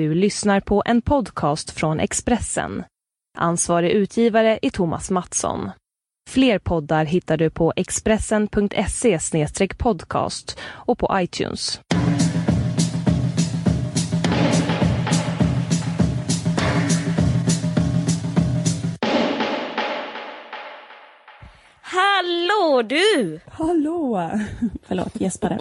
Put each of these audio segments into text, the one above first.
Du lyssnar på en podcast från Expressen. Ansvarig utgivare är Thomas Mattsson. Fler poddar hittar du på expressen.se podcast och på iTunes. Hallå du! Hallå! Förlåt, gäspade.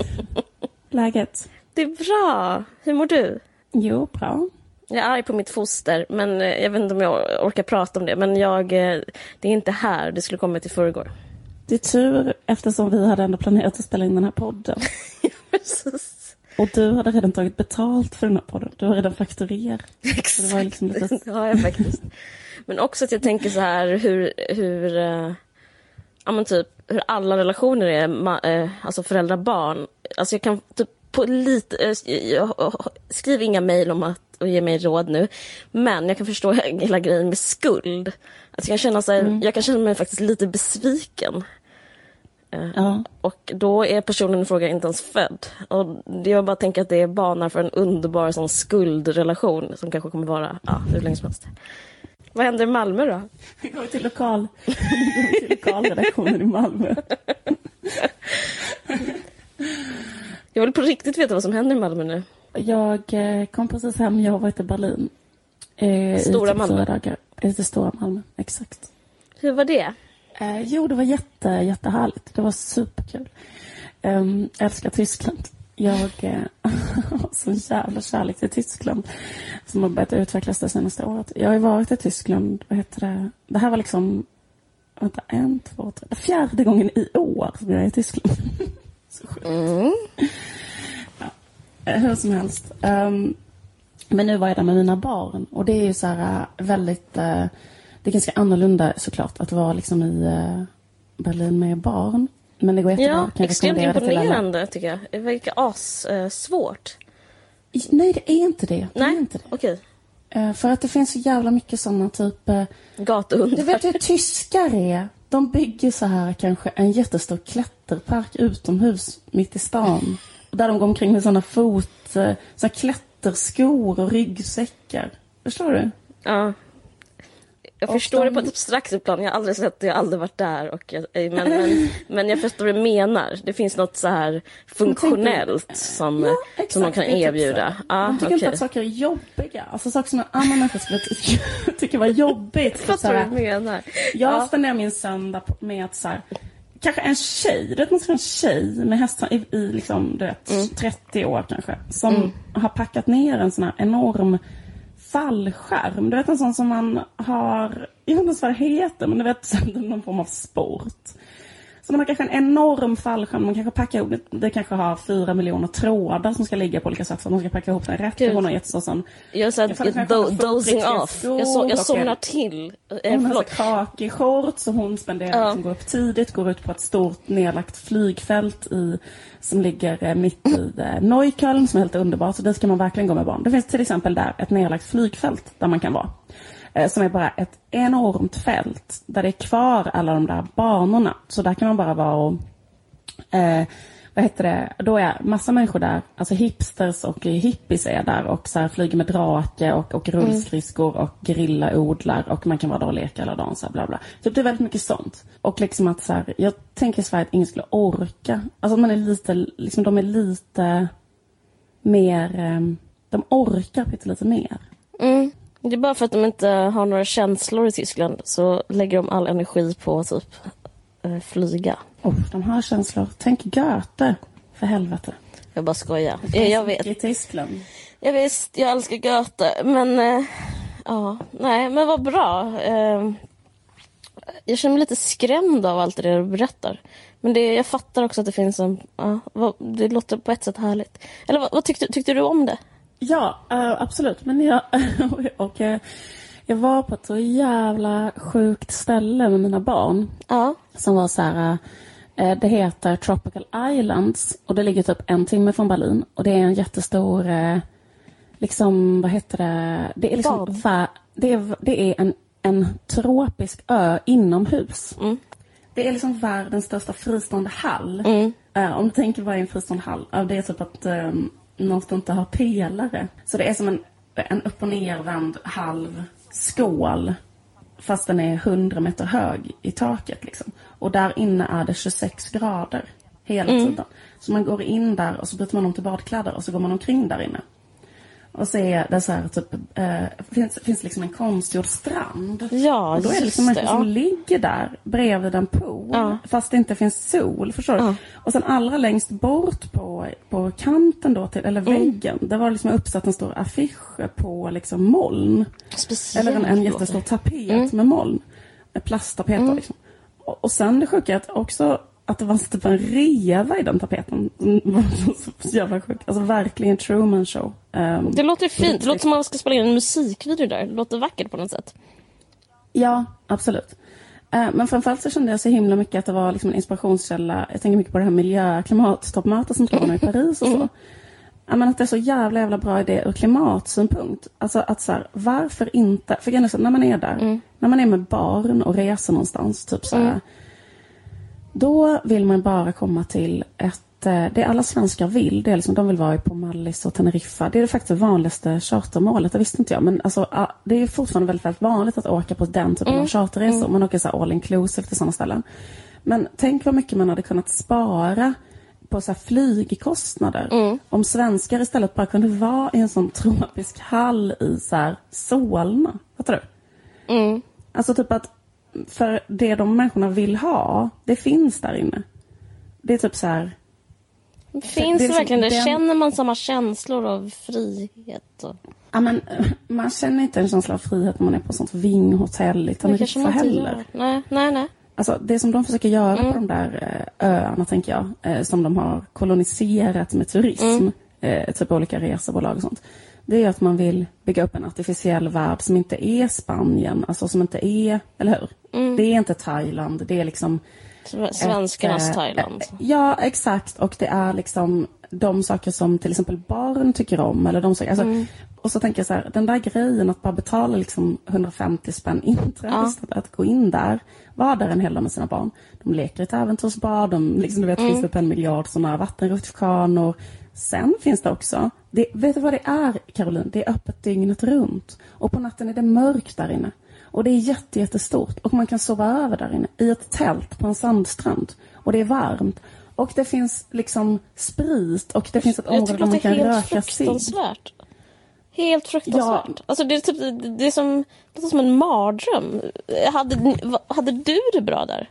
Läget? Det är bra. Hur mår du? Jo, bra. Jag är arg på mitt foster, men eh, jag vet inte om jag orkar prata om det. Men jag, eh, det är inte här, det skulle kommit i förrgår. Det är tur eftersom vi hade ändå planerat att spela in den här podden. Precis. Och du hade redan tagit betalt för den här podden. Du har redan fakturerat. Exakt, det liksom lite- det har jag faktiskt. Men också att jag tänker så här hur, hur, eh, ja men typ, hur alla relationer är, alltså föräldrar-barn. Alltså jag kan typ på lite, eh, jag, skriv inga mejl om att och ge mig råd nu. Men jag kan förstå hela grejen med skuld. Alltså jag, kan känna så här, jag kan känna mig faktiskt lite besviken. Ja. Och då är personen i fråga inte ens född. Och jag bara tänker att det banar för en underbar sån skuldrelation som kanske kommer vara ja, hur länge som helst. Vad händer i Malmö då? Vi går till lokal... Vi går till lokalredaktionen i Malmö. Jag vill på riktigt veta vad som händer i Malmö nu. Jag eh, kom precis hem. Jag har varit i Berlin. Eh, Stora i typ Malmö? Dagar. I det stora Malmö, exakt. Hur var det? Eh, jo, det var jätte, jättehärligt. Det var superkul. Um, älskar Tyskland. Jag eh, har sån jävla kärlek till Tyskland som har börjat utvecklas det senaste året. Jag har ju varit i Tyskland, vad heter det? Det här var liksom, vänta, en, två, tre, fjärde gången i år som jag är i Tyskland. Så sjukt. Ja, eh, hur som helst. Ehm, men nu var jag där med mina barn och det är ju så här eh, väldigt, eh, det är ganska annorlunda såklart att vara liksom i eh, Berlin med barn. Men det går jättebra. Ja, Kan jag extremt imponerande tycker jag. Det verkar assvårt. I- Nej, det är inte det. det, är Nej, inte det. okej. Eh, för att det finns så jävla mycket sådana typ... eh, Gatuhundar. Du vet hur tyskar är? De bygger så här kanske en jättestor klätterpark utomhus mitt i stan. Där de går omkring med sådana fot... eh, klätterskor och ryggsäckar. Förstår du? Ja. Jag Och förstår det de- på ett abstrakt plan. Jag har aldrig sett det, jag har aldrig varit där. Och jag, eh, men, men, men jag förstår vad du menar. Det finns något så här funktionellt som, Ja, som exakt, de kan typ erbjuda. Ja, de tycker inte okej. att saker är jobbiga. Alltså saker som en annan människa skulle ty- tycka var jobbigt. Jag Så vad du menar. Jag Ja. spenderar min söndag med att så här, kanske en tjej, du vet man ska en tjej med hästar i, i liksom, du vet, Mm. 30 år kanske. Som har packat ner en sån här enorm fallskärm. Du vet en sån som man har, jag vet inte ens vad det heter, men du vet som någon form av sport. Så man har kanske en enorm fallskärm, man kanske packar ihop, det, kanske har fyra miljoner trådar som ska ligga på olika sätt så man ska packa ihop den rätt. Gud. Hon har gett så sån Jag, får dozing off. Jag, somnar till. Eh, hon har kakig shorts och hon spenderar Ja. liksom, går upp tidigt, går ut på ett stort nedlagt flygfält i, som ligger eh, mitt i eh, Neukölln som är helt underbart. Så dit kan man verkligen gå med barn. Det finns till exempel där ett nedlagt flygfält där man kan vara. Eh, som är bara ett enormt fält där det är kvar alla de där banorna. Så där kan man bara vara och eh, vad heter det, då är massa människor där, alltså hipsters och hippies är där och så här flyger med drake och, och rullskridskor och grillaodlar och man kan vara där och leka hela dagen så här, bla bla. Typ det är väldigt mycket sånt. Och liksom att så här, jag tänker i Sverige att ingen skulle orka, alltså man är lite, liksom de är lite mer, eh, de orkar pyttelite mer. Mm. Det är bara för att de inte har några känslor i Tyskland så lägger de all energi på typ eh, flyga. Oh, de har känslor. Tänk Goethe, för helvete. Jag bara skojar. Jag, jag vet. I Tyskland. Jag visst, jag älskar Goethe, men eh, ja, nej, men vad bra. Eh, jag känner mig lite skrämd av allt det du berättar. Men det, jag fattar också att det finns en, ja, vad, det låter på ett sätt härligt. Eller vad, vad tyckte, tyckte du om det? Ja, eh, absolut. Men jag, och, jag var på ett så jävla sjukt ställe med mina barn. Ja, Som var så här, det heter Tropical Islands och det ligger typ en timme från Berlin. Och det är en jättestor, eh, liksom, vad heter det? Det är liksom, vä- det är, det är en, en tropisk ö inomhus. Mm. Det är liksom världens största fristående hall. Mm. Eh, om du tänker vad är en fristående hall? Ja, det är typ att ehm, något inte har pelare. Så det är som en, en upp och nervänd halv skål fast den är 100 meter hög i taket. Liksom. Och där inne är det 26 grader hela Mm. tiden. Så man går in där och så byter man om till badkläder och så går man omkring där inne. Och så är det så här typ, eh, finns, finns liksom en konstgjord strand. Ja, och då är det liksom människor det, som ja. ligger där bredvid en pool. Ja. Fast det inte finns sol, förstår du? Ja. Och sen allra längst bort på, på kanten då, till, eller Mm. väggen, där var liksom uppsatt en stor affisch på liksom moln. Speciellt Eller en, en jättestor tapet med moln. En Plasttapet då, liksom. och, och sen det sjuka är att också att det var typ en reva i den tapeten. Mm, så jävla sjukt. Alltså verkligen Truman show. Ehm, Det låter fint. Det låter som att man ska spela in en musikvideo där. Det låter vackert på något sätt. Ja, absolut. Eh, Men framförallt så kände jag så himla mycket att det var liksom en inspirationskälla. Jag tänker mycket på det här miljö klimattoppmötet som vara nu i Paris och så. Men att det är så jävla jävla bra idé ur klimatsynpunkt. Alltså att så här, varför inte? För grejen är så, när man är där, när man är med barn och reser någonstans, typ så här. Då vill man bara komma till ett, eh, det alla svenskar vill, det är liksom, de vill vara på Mallis och Teneriffa. Det är faktiskt det vanligaste chartermålet, det visste inte jag. Men alltså, det är fortfarande väldigt, väldigt vanligt att åka på den typen av charterresor. Man åker så all inclusive till sådana ställen. Men tänk vad mycket man hade kunnat spara på så flygkostnader. Om svenskar istället bara kunde vara i en sån tropisk hall i så här Solna. Fattar du? Mm. Alltså typ att för det de människorna vill ha, det finns där inne. Det är typ så här, Finns det det, liksom verkligen det? den- Känner man samma känslor av frihet? Och... ja men man känner inte en känsla av frihet när man är på sånt vinghotell i Teneriffa heller. Nej, nej, nej. Alltså det som de försöker göra Mm. på de där eh, öarna, tänker jag, eh, som de har koloniserat med turism, Mm. eh, typ olika resebolag och sånt. Det är att man vill bygga upp en artificiell värld som inte är Spanien, alltså som inte är, eller hur? Mm. Det är inte Thailand, det är liksom Sve- Svenskarnas ett, eh, Thailand. Ja, exakt. Och det är liksom de saker som till exempel barn tycker om. Eller de saker, alltså, Mm. Och så tänker jag så här, den där grejen att bara betala liksom 150 spänn inträde Ja. att gå in där, vara där en hel dag med sina barn. De leker ett äventyrsbad, de, liksom, du vet, Mm. finns upp en miljard sådana vattenrutschkanor. Sen finns det också, det, vet du vad det är Caroline? Det är öppet dygnet runt. Och på natten är det mörkt där inne. Och det är jätte, jättestort. Och man kan sova över där inne i ett tält på en sandstrand. Och det är varmt. Och det finns liksom sprit och det finns ett Jag område tycker där man det är kan helt röka cigg. fruktansvärt. Helt fruktansvärt. Alltså det är, typ, det är som, det är som en mardröm. Hade, hade du det bra där?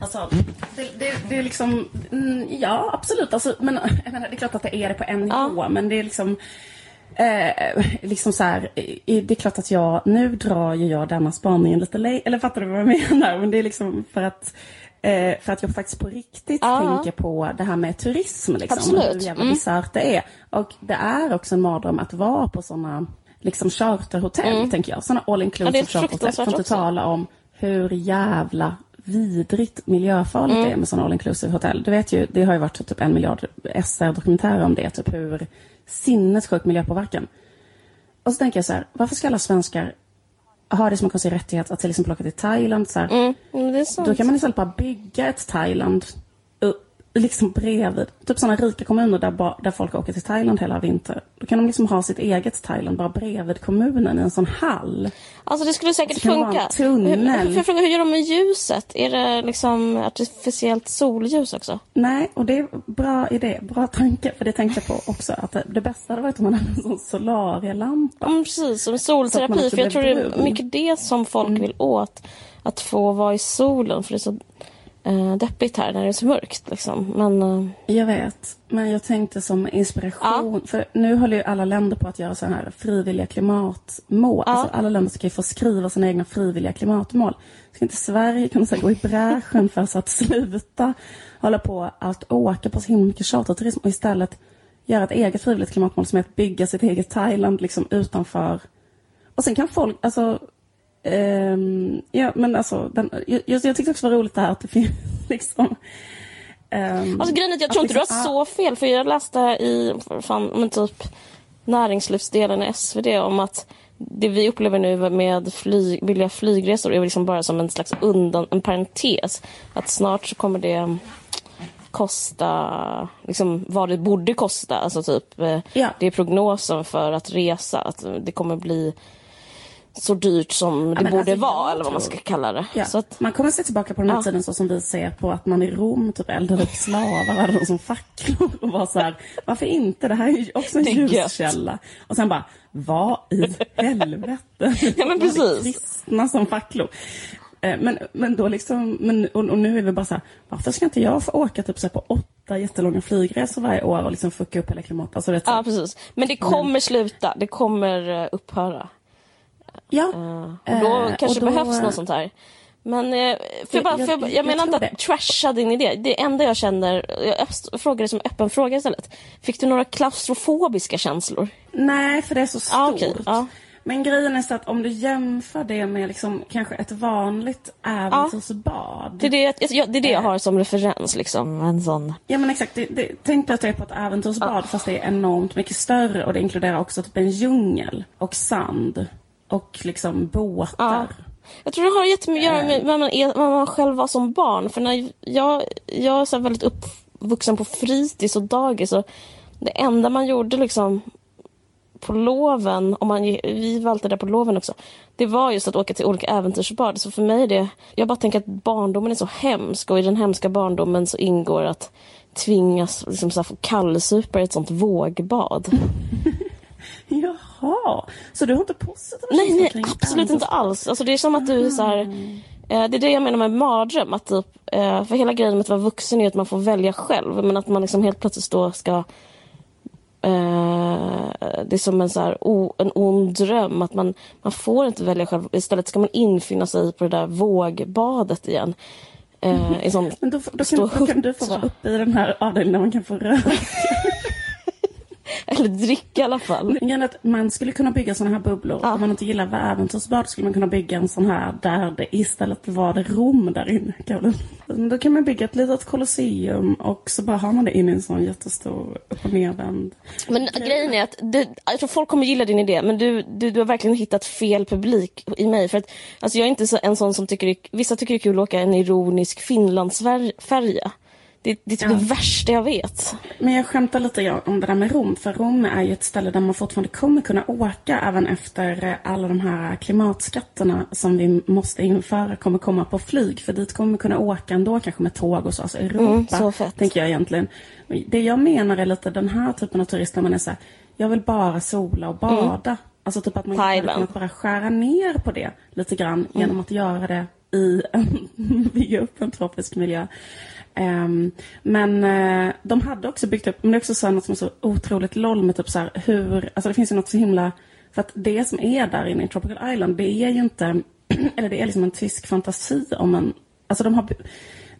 Alltså, det, det, det är liksom, mm, ja absolut. Alltså, men, menar, det är klart att det är det på en Ja. nivå, men det är liksom Eh, liksom så här, det är klart att jag, nu drar ju jag denna spaningen lite längre, eller fattar du vad jag menar? Men det är liksom för att, eh, för att jag faktiskt på riktigt Ja. tänker på det här med turism. Liksom, Absolut. Hur jävla Mm. bisarrt det är. Och det är också en mardröm att vara på sådana liksom charterhotell, tänker jag. Sådana all Ja, inclusive är charterhotell. För att inte tala om hur jävla vidrigt miljöfarligt det är med sådana all inclusive hotell. Du vet ju, det har ju varit typ en miljard SR-dokumentärer om det, typ hur sinnessjuk miljöpåverkan. Och så tänker jag så här, varför ska alla svenskar ha det som en konstig rättighet att till exempel åka till Thailand? Så här, Mm. Då kan man istället bara bygga ett Thailand liksom bredvid. Typ sådana rika kommuner där, ba, där folk åker till Thailand hela vintern. Då kan de liksom ha sitt eget Thailand bara bredvid kommunen i en sån hall. Alltså det skulle säkert det funka. tunnel. Hur, hur, hur, hur gör de med ljuset? Är det liksom artificiellt solljus också? Nej, och det är bra idé, bra tanke. För det tänkte jag på också. Att det, bästa hade varit om man hade en sån solarielampa. Men precis, som solterapi. För jag tror det är mycket det som folk Mm. vill åt. Att få vara i solen, för det är så eh, deppigt här när det är så mörkt. Liksom. Men eh, Jag vet, men jag tänkte som inspiration. För nu håller ju alla länder på att göra så här frivilliga klimatmål. Ja. Alltså alla länder ska ju få skriva sina egna frivilliga klimatmål. Ska inte Sverige kunna så gå i bräschen för så att sluta hålla på att åka på så himla mycket charterturism och istället göra ett eget frivilligt klimatmål som är att bygga sitt eget Thailand liksom utanför. Och sen kan folk, alltså ehm, ja men alltså, den, jag, jag tyckte också det var roligt det här att det finns liksom ehm, Alltså grejen är att jag tror inte du har liksom, så fel. För jag läste i fan, men typ näringslivsdelen i SvD om att det vi upplever nu med flyg, billiga flygresor är liksom bara som en slags undan, en parentes. Att snart så kommer det kosta, liksom vad det borde kosta. Alltså typ, eh, Ja. det är prognosen för att resa. Att det kommer bli så dyrt som det men borde alltså, vara, eller vad man ska kalla det. Ja. Så att, Man kommer se tillbaka på den här Ja. tiden så som vi ser på att man i Rom typ eldade upp slavar hade dem som facklor och var så här, varför inte? Det här är ju också en ljuskälla. Och sen bara, vad i helvete? Ja, men precis. Kristna som facklor. Eh, Men, men då liksom, men, och, och nu är vi bara så här, varför ska inte jag få åka typ så på åtta jättelånga flygresor varje år och liksom fucka upp hela klimatet? Alltså, ja, precis. Men det kommer sluta. Det kommer eh, upphöra. Ja. Och då Eh, kanske och då, behövs eh, något sånt här. Men eh, för jag, bara, för jag, jag, jag- menar inte att det. trasha din idé. Det enda jag känner, jag frågar det som öppen fråga istället. Fick du några klaustrofobiska känslor? Nej, för det är så stort. Ah, okej, ja. Men grejen är så att om du jämför det med liksom kanske ett vanligt äventyrsbad. Det är det, jag, det, är det Eh. jag har som referens. Liksom. En sån. Ja men exakt, det, det, tänk dig att det är på ett äventyrsbad fast det är enormt mycket större och det inkluderar också typ en djungel och sand och liksom båtar. Jag tror det har jättemycket att göra med vad man, är, vad man själv var som barn. För när jag, jag är så väldigt uppvuxen på fritids och dagis. Och det enda man gjorde liksom på loven, och man, vi var alltid där på loven också, det var just att åka till olika äventyrsbad. Så för mig är det, jag bara tänker att barndomen är så hemsk och i den hemska barndomen så ingår att tvingas liksom så här, få kallsupa i ett sånt vågbad. Jaha, så du har inte positiva Nej, nej, absolut inte alls. Alltså, det är som att du så här, eh, Det är det jag menar med mardröm. Att typ, eh, för hela grejen med att vara vuxen är att man får välja själv. Men att man liksom helt plötsligt då ska... Eh, det är som en, så här, o, en ond dröm. Att man, man får inte välja själv. Istället ska man infinna sig på det där vågbadet igen. Eh, i sån, Men då, då, kan, då kan du få vara uppe i den här avdelningen där man kan få röka. eller dricka i alla fall. Är att man skulle kunna bygga sådana här bubblor. Ja. Om man inte gillar äventyrsbad skulle man kunna bygga en sån här där det istället var det rom där inne. Då kan man bygga ett litet kolosseum och så bara har man det inne i en sån jättestor upp och nervänd. Men grejen är att det, jag tror folk kommer gilla din idé men du, du, du har verkligen hittat fel publik i mig. För att, alltså jag är inte så, en sån som tycker vissa tycker det är kul att åka en ironisk Finlandsfärja. Det, det är typ Ja. det värsta jag vet. Men jag skämtar lite grann om det där med Rom. För Rom är ju ett ställe där man fortfarande kommer kunna åka även efter eh, alla de här klimatskatterna som vi måste införa kommer komma på flyg. För dit kommer vi kunna åka ändå kanske med tåg och så. Alltså Europa, Mm, så fett. tänker jag egentligen. Det jag menar är lite den här typen av turister. Man är så här, jag vill bara sola och bada. Alltså typ att man Mm. Mm. kunnat bara skära ner på det lite grann genom att göra det i en, bygga upp en tropisk miljö. Ehm, men eh, de hade också byggt upp, men det är också så något som är så otroligt loll med typ så här hur, alltså det finns ju något så himla, för att det som är där inne i Tropical Island, det är ju inte, eller det är liksom en tysk fantasi om en, alltså de har,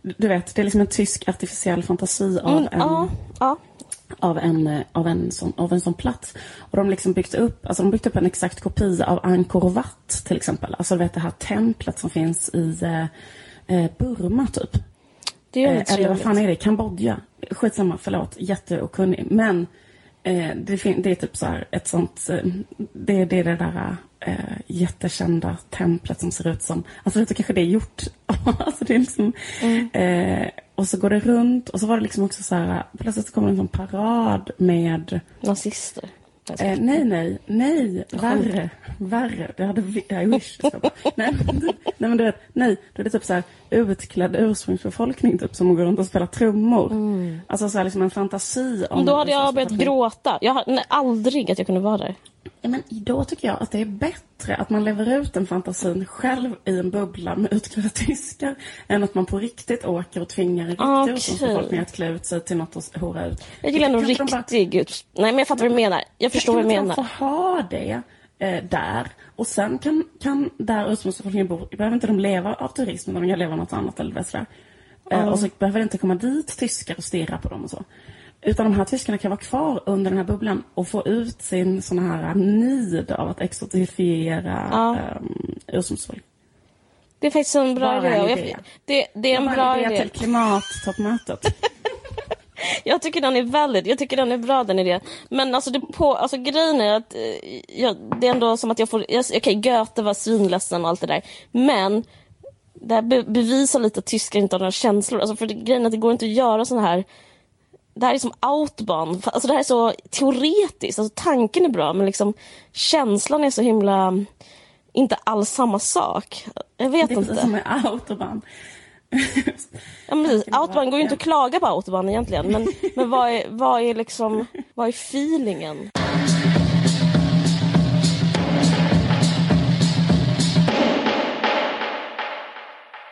du vet, det är liksom en tysk artificiell fantasi av Mm, en ja, ja. av en, eh, av en, sån, av en sån plats. Och de liksom byggt upp, alltså de byggt upp en exakt kopia av Angkor Wat till exempel. Alltså du vet det här templet som finns i eh, eh, Burma typ. Det är Eh, eller vad fan är det? Kambodja? Skitsamma, förlåt. Jätteokunnig. Men eh, det, det är typ så här ett sånt, eh, det, det är det där eh, jättekända templet som ser ut som, alltså du kanske det är gjort, alltså det är liksom, Mm. eh, och så går det runt och så var det liksom också så här, plötsligt så kommer det en sån parad med Nazister. Eh, nej, nej, nej, värre, värre. Det hade I wish. Nej, men, nej, men du vet, nej, då är det typ så här utklädd ursprungsbefolkning typ som går runt och spelar trummor. Alltså så här, liksom en fantasi om... Mm. Då hade jag börjat gråta. Jag har, nej, aldrig att jag kunde vara där. Ja, men då tycker jag att det är bättre att man lever ut den fantasin själv i en bubbla med utklädda tyskar än att man på riktigt åker och tvingar en riktig Okej. ursprungsbefolkning att klä ut sig till något och hora ut. Jag gillar nog Kan de bara- riktig ut... Nej men jag fattar vad du menar. Jag förstår vad du kan menar. de få ha det eh, där? Och sen kan, kan där ursprungsbefolkningen bo, behöver inte de leva av turism, utan de kan leva av något annat eller sådär. Eh, och så behöver det inte komma dit tyskar och stirra på dem och så. Utan de här tyskarna kan vara kvar under den här bubblan och få ut sin sån här nid av att exotifiera Ja. um, ursprungsfolk. Det är faktiskt en bra Bara en idé. Jag, det, det är en Bara bra idé idé. till klimattoppmötet. Jag tycker den är valid. Jag tycker den är bra den idén. Men alltså, det på, alltså grejen är att eh, jag, det är ändå som att jag får... Okej, Goethe var svinledsen och allt det där. Men det här be bevisar lite att tyskar inte har några känslor. Alltså för det, grejen är att det går inte att göra sån här det här är som autobahn. Alltså det här är så teoretiskt. Alltså tanken är bra men liksom känslan är så himla inte alls samma sak. Jag vet Det är inte. som med autobahn. Ja, men precis. Autobahn går ju inte att klaga på autobahn egentligen. Men, men vad, är, vad är liksom, vad är feelingen?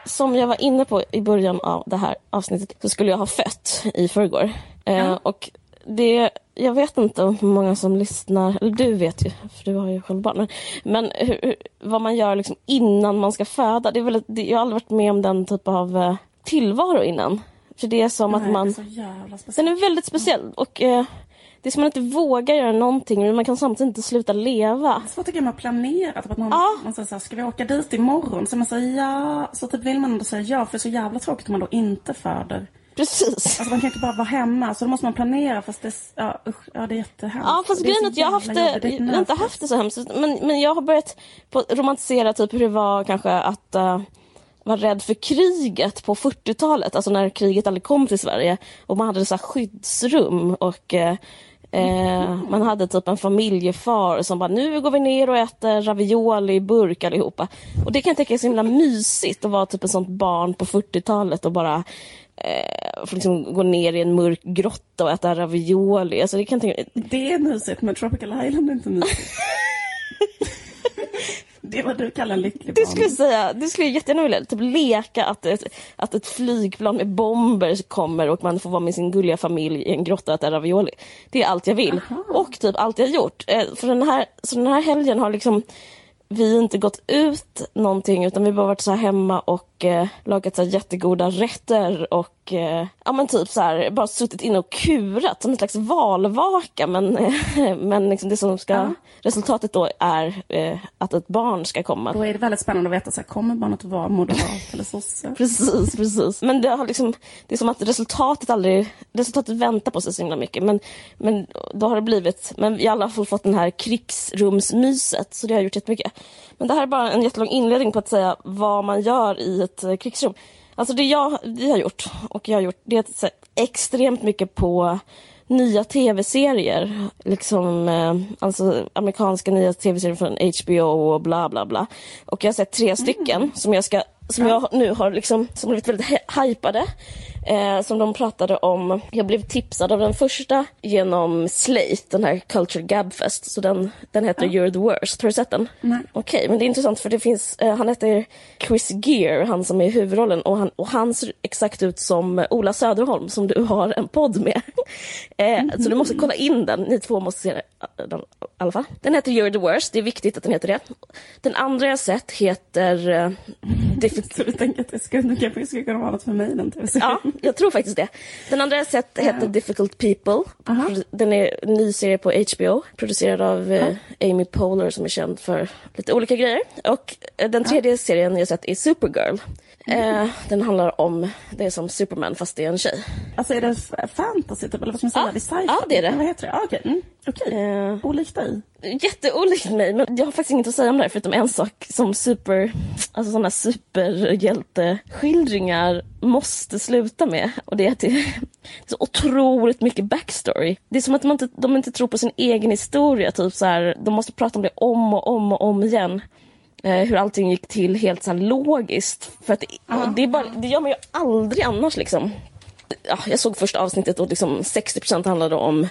Som jag var inne på i början av det här avsnittet så skulle jag ha fött i förrgår. Eh, och det, jag vet inte om hur många som lyssnar, eller du vet ju, för du har ju själv barn. Men, hur, vad man gör liksom innan man ska föda. Det är väl, det, jag har aldrig varit med om den typ av eh, tillvaro innan. För det är som Nej, att man... det är Den är väldigt speciell och eh, det är som att man inte vågar göra någonting men man kan samtidigt inte sluta leva. Så tycker jag man planerar. Typ att någon, Ja. man säger så här, ska vi åka dit imorgon? Så man säger ja. Så typ vill man ändå säga ja. För det är så jävla tråkigt om man då inte föder. Precis. Alltså man kan inte bara vara hemma. Så då måste man planera. Fast det, ja, usch, ja, det är jättehemskt. Ja fast grejen är att jag haft det, jag har inte haft det så hemskt men, men jag har börjat romantisera typ hur det var kanske att uh, vara rädd för kriget på 40-talet, alltså när kriget aldrig kom till Sverige och man hade så skyddsrum och eh, Eh, man hade typ en familjefar som bara nu går vi ner och äter ravioli i burk allihopa. Och det kan jag tycka är så himla mysigt att vara typ ett sånt barn på 40-talet och bara eh, liksom gå ner i en mörk grotta och äta ravioli. Alltså det kan tänka, Det är mysigt men Tropical Island är inte mysigt. det är vad du kallar lycklig Det barn. skulle jag säga, det skulle jättegärna vilja. Typ leka att ett, att ett flygplan med bomber kommer och man får vara med sin gulliga familj i en grotta och äta ravioli. Det är allt jag vill. Och typ allt jag gjort. Eh, För den här, så den här helgen har liksom vi inte gått ut någonting utan vi har bara varit så här hemma och eh, lagat så här jättegoda rätter och eh, ja men typ så här bara suttit inne och kurat som en slags valvaka men, eh, men liksom det som ska Ja. resultatet då är eh, att ett barn ska komma. Då är det väldigt spännande att veta, så här, kommer barnet att vara moderat eller sosse? Precis, precis. Men det, har liksom, det är som att resultatet aldrig... Resultatet väntar på sig så himla mycket. Men, men då har det blivit... Men vi alla har fått den här krigsrumsmyset, så det har gjort jättemycket. Men det här är bara en jättelång inledning på att säga vad man gör i ett eh, krigsrum. Alltså det jag, vi har gjort, och jag har gjort, det är extremt mycket på nya tv-serier. Liksom, eh, alltså amerikanska nya tv-serier från HBO och bla bla bla. Och jag har sett tre stycken som jag ska som jag nu har liksom, som blivit väldigt hy- hypade. Eh, som de pratade om. Jag blev tipsad av den första genom Slate, den här Culture Gabfest. Så den, den heter You're the worst. Har du sett den? Nej. Okej, men det är intressant för det finns, eh, han heter Chris Gear, han som är huvudrollen och han, och han ser exakt ut som Ola Söderholm som du har en podd med. eh, Så du måste kolla in den, ni två måste se den, den i alla fall. Den heter You're the worst, det är viktigt att den heter det. Den andra jag sett heter eh, Så du tänker att det skulle, kanske skulle kunna vara något för mig den Ja, jag tror faktiskt det. Den andra jag sett heter Difficult People. Aha. Den är en ny serie på HBO, producerad av eh, Amy Poehler som är känd för lite olika grejer. Och eh, den tredje serien jag sett är Supergirl. Eh, den handlar om, det är som Superman fast det är en tjej. Alltså är det fantasy typ, eller vad ska man säga? Ja. Det är sci-fi? Ja, det är det. Vad heter det? Ah, Okej, mm. Okej. Eh, Olikt dig. jätteolikt mig, men jag har faktiskt inget att säga om det här förutom en sak som super, alltså sådana superhjälteskildringar måste sluta med. Och det är att det är så otroligt mycket backstory. Det är som att de inte, de inte tror på sin egen historia, typ så här, de måste prata om det om och om och om igen. Eh, hur allting gick till helt så logiskt. För att det, och det, är bara, det gör man ju aldrig annars liksom. Ja, jag såg första avsnittet och liksom 60% handlade om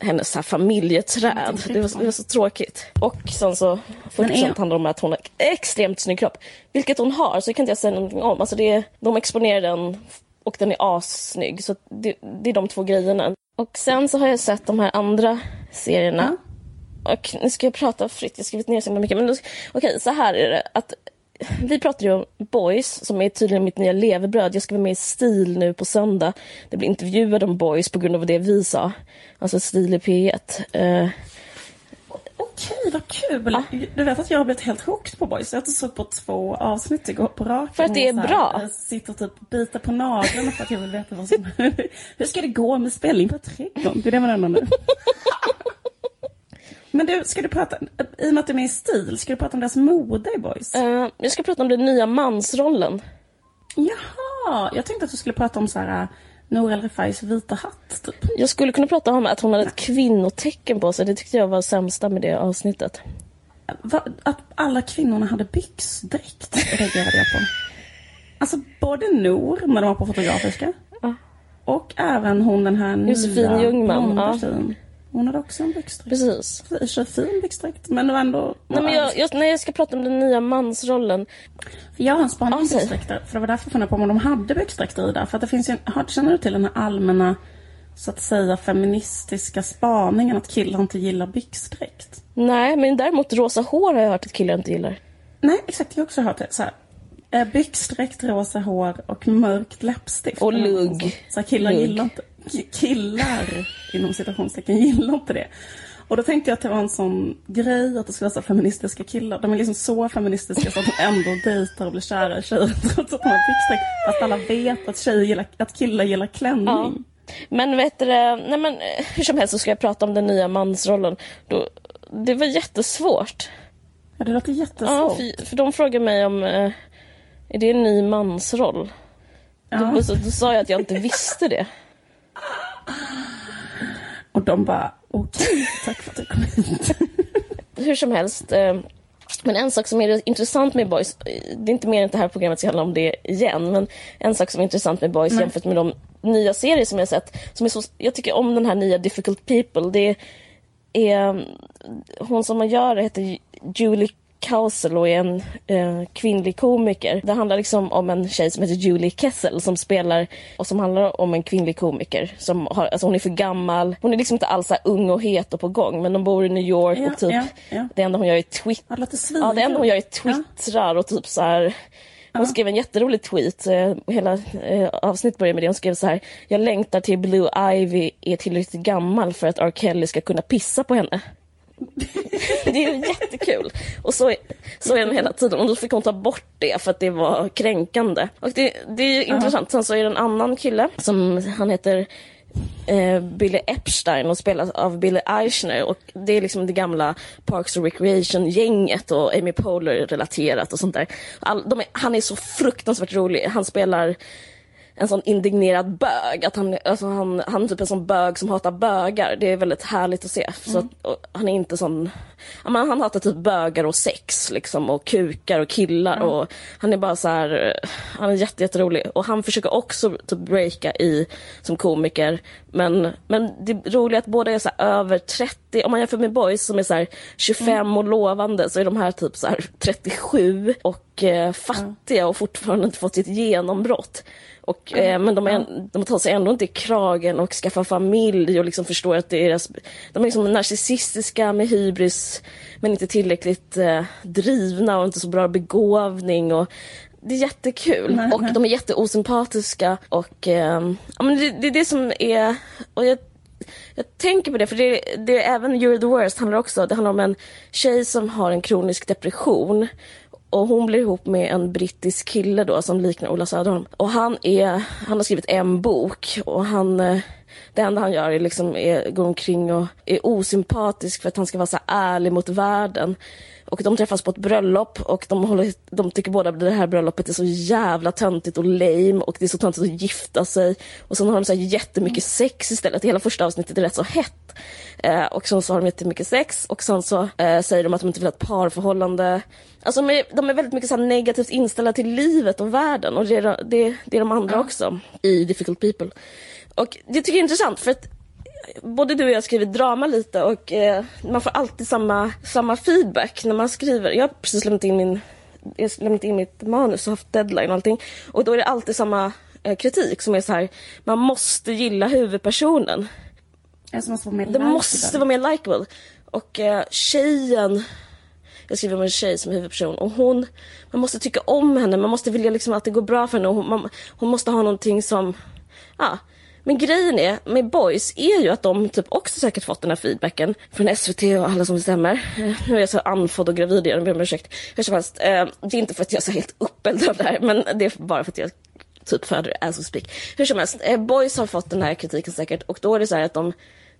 hennes här familjeträd. Det var, det var så tråkigt. Och sen så 40% Men är- handlar om att hon har extremt snygg kropp. Vilket hon har, så det kan inte jag säga någonting om. Alltså det, de exponerar den och den är assnygg. Så det, det är de två grejerna. Och sen så har jag sett de här andra serierna. Och nu ska jag prata fritt, jag har skrivit ner så mycket. Men okej, så här är det. Att vi pratar ju om Boys, som är tydligen mitt nya levebröd. Jag ska vara med i STIL nu på söndag. Det blir intervjuad om Boys på grund av det vi sa. Alltså STIL i P1. Eh, Okej, vad kul! Du vet att jag har blivit helt hooked på Boys. Jag såg på två avsnitt igår på raken. För att det är här, bra. Jag sitter och typ biter på naglarna för att jag vill veta vad som... Hur ska det gå med spelning på trädgården? Det är det man undrar nu. Men du, ska du prata, i och med att du är med i stil, ska du prata om deras mode i Boys? Eh, jag ska prata om den nya mansrollen. Jaha, jag tänkte att du skulle prata om så här uh, Nour El Refais vita hatt, typ. Jag skulle kunna prata om att hon hade ett kvinnotecken på sig. Det tyckte jag var sämsta med det avsnittet. Va, att alla kvinnorna hade byxdräkt, reagerade jag på. Alltså både Nour, när de var på Fotografiska, Ja. och även hon den här Josefin nya Ljungman, blonda ja. Hon hade också en byxdräkt. Precis. Sig fin byxdräkt, men det var ändå... Nej, men jag, jag, nej, jag ska prata om den nya mansrollen. Jag har en spaning om säg. byxdräkter. För det var därför jag funderade på om de hade byxdräkter i där. För att det finns ju en, känner du till den här allmänna, så att säga feministiska spaningen att killar inte gillar byxdräkt? Nej, men däremot rosa hår har jag hört att killar inte gillar. Nej, exakt. Jag har också hört det. Så här, eh, byxdräkt, rosa hår och mörkt läppstift. Och lugg. Så, så killar Lugg. gillar inte, killar inom citationstecken gillar inte det. Och då tänkte jag att det var en sån grej att det skulle vara så feministiska killar. De är liksom så feministiska så att de ändå dejtar och blir kära i tjejer trots att de har byxdräkt. Fast alla vet att, tjejer gillar, att killar gillar klänning. Ja. Men vet du, nej men eh, hur som helst så ska jag prata om den nya mansrollen. Då, det var jättesvårt. Ja, det låter Ja, jättesvårt. för, för de frågade mig om eh, är det en ny mansroll? Ja. Då, då sa jag att jag inte visste det. Och de bara, okej, tack för att du kom hit. Hur som helst. Eh, men en sak som är intressant med Boys, eh, det är inte mer än det här programmet ska handla om det igen, men en sak som är intressant med Boys jämfört med de nya serier som jag sett, som är så, jag tycker om den här nya Difficult People, det är, hon som man gör det heter Julie Kausel och är en eh, kvinnlig komiker. Det handlar liksom om en tjej som heter Julie Kessel som spelar och som handlar om en kvinnlig komiker. Som har, alltså hon är för gammal, hon är liksom inte alls så här ung och het och på gång men de bor i New York Ja, och typ ja, ja. det enda hon gör är twitt Ja, det. Ja, enda hon gör är twittrar och typ så här. Hon skrev en jätterolig tweet, eh, hela eh, avsnitt börjar med det. Hon skrev så här. Jag längtar till Blue Ivy är tillräckligt gammal för att R. Kelly ska kunna pissa på henne. Det är ju jättekul. Och så, så är den hela tiden. Och då fick hon ta bort det för att det var kränkande. Och det, det är ju intressant. Sen så är det en annan kille som han heter eh, Billy Epstein och spelas av Billy Eichner och det är liksom det gamla Parks and Recreation-gänget och Amy Poehler relaterat och sånt där. All, är, han är så fruktansvärt rolig. Han spelar en sån indignerad bög. Att han, alltså han, han är typ en sån bög som hatar bögar. Det är väldigt härligt att se. Så att, han är inte sån... Men han hatar typ bögar och sex liksom och kukar och killar. Och han är bara så här... Han är jätte, jätterolig. Och han försöker också typ breaka i som komiker. Men, men det roliga är att båda är så över 30. Om man jämför med boys som är så här 25 och lovande så är de här typ så här 37 och eh, fattiga och fortfarande inte fått sitt genombrott. Och, eh, men de, är, de tar sig ändå inte i kragen och skaffar familj och liksom förstår att det är deras... De är liksom narcissistiska med hybris men inte tillräckligt eh, drivna och inte så bra begåvning. Och, det är jättekul. Nej, och nej. de är jätteosympatiska och eh, ja, men det, det är det som är... Och jag, jag tänker på det, för det, det är även You're the worst handlar också, det handlar om en tjej som har en kronisk depression och hon blir ihop med en brittisk kille då som liknar Ola Söderholm. Och han är, han har skrivit en bok och han, eh, det enda han gör är liksom är, går omkring och är osympatisk för att han ska vara så ärlig mot världen. Och de träffas på ett bröllop och de, håller, de tycker båda att det här bröllopet är så jävla töntigt och lame och det är så töntigt att gifta sig. Och sen har de så här jättemycket sex istället. Hela första avsnittet är rätt så hett. Eh, och sen så har de jättemycket sex och sen så eh, säger de att de inte vill ha ett parförhållande. Alltså de är, de är väldigt mycket så här negativt inställda till livet och världen och det är, det, det är de andra också i Difficult People. Och det tycker jag är intressant för att både du och jag skriver drama lite och eh, man får alltid samma, samma feedback när man skriver. Jag har precis lämnat in min jag lämnat in mitt manus och haft deadline och allting. Och då är det alltid samma eh, kritik som är så här, man måste gilla huvudpersonen. Jag måste vara mer Det måste vara mer likeable. Och eh, tjejen, jag skriver om en tjej som huvudperson och hon, man måste tycka om henne, man måste vilja liksom att det går bra för henne och hon, man, hon måste ha någonting som, ja. Men grejen är, med boys, är ju att de typ också säkert fått den här feedbacken från SVT och alla som bestämmer. Eh, nu är jag så andfådd och gravid igen, jag ber om ursäkt. Hur som helst, eh, det är inte för att jag är så helt uppeldad av det här, men det är bara för att jag typ föder as we speak. Hur som helst, eh, boys har fått den här kritiken säkert och då är det så här att de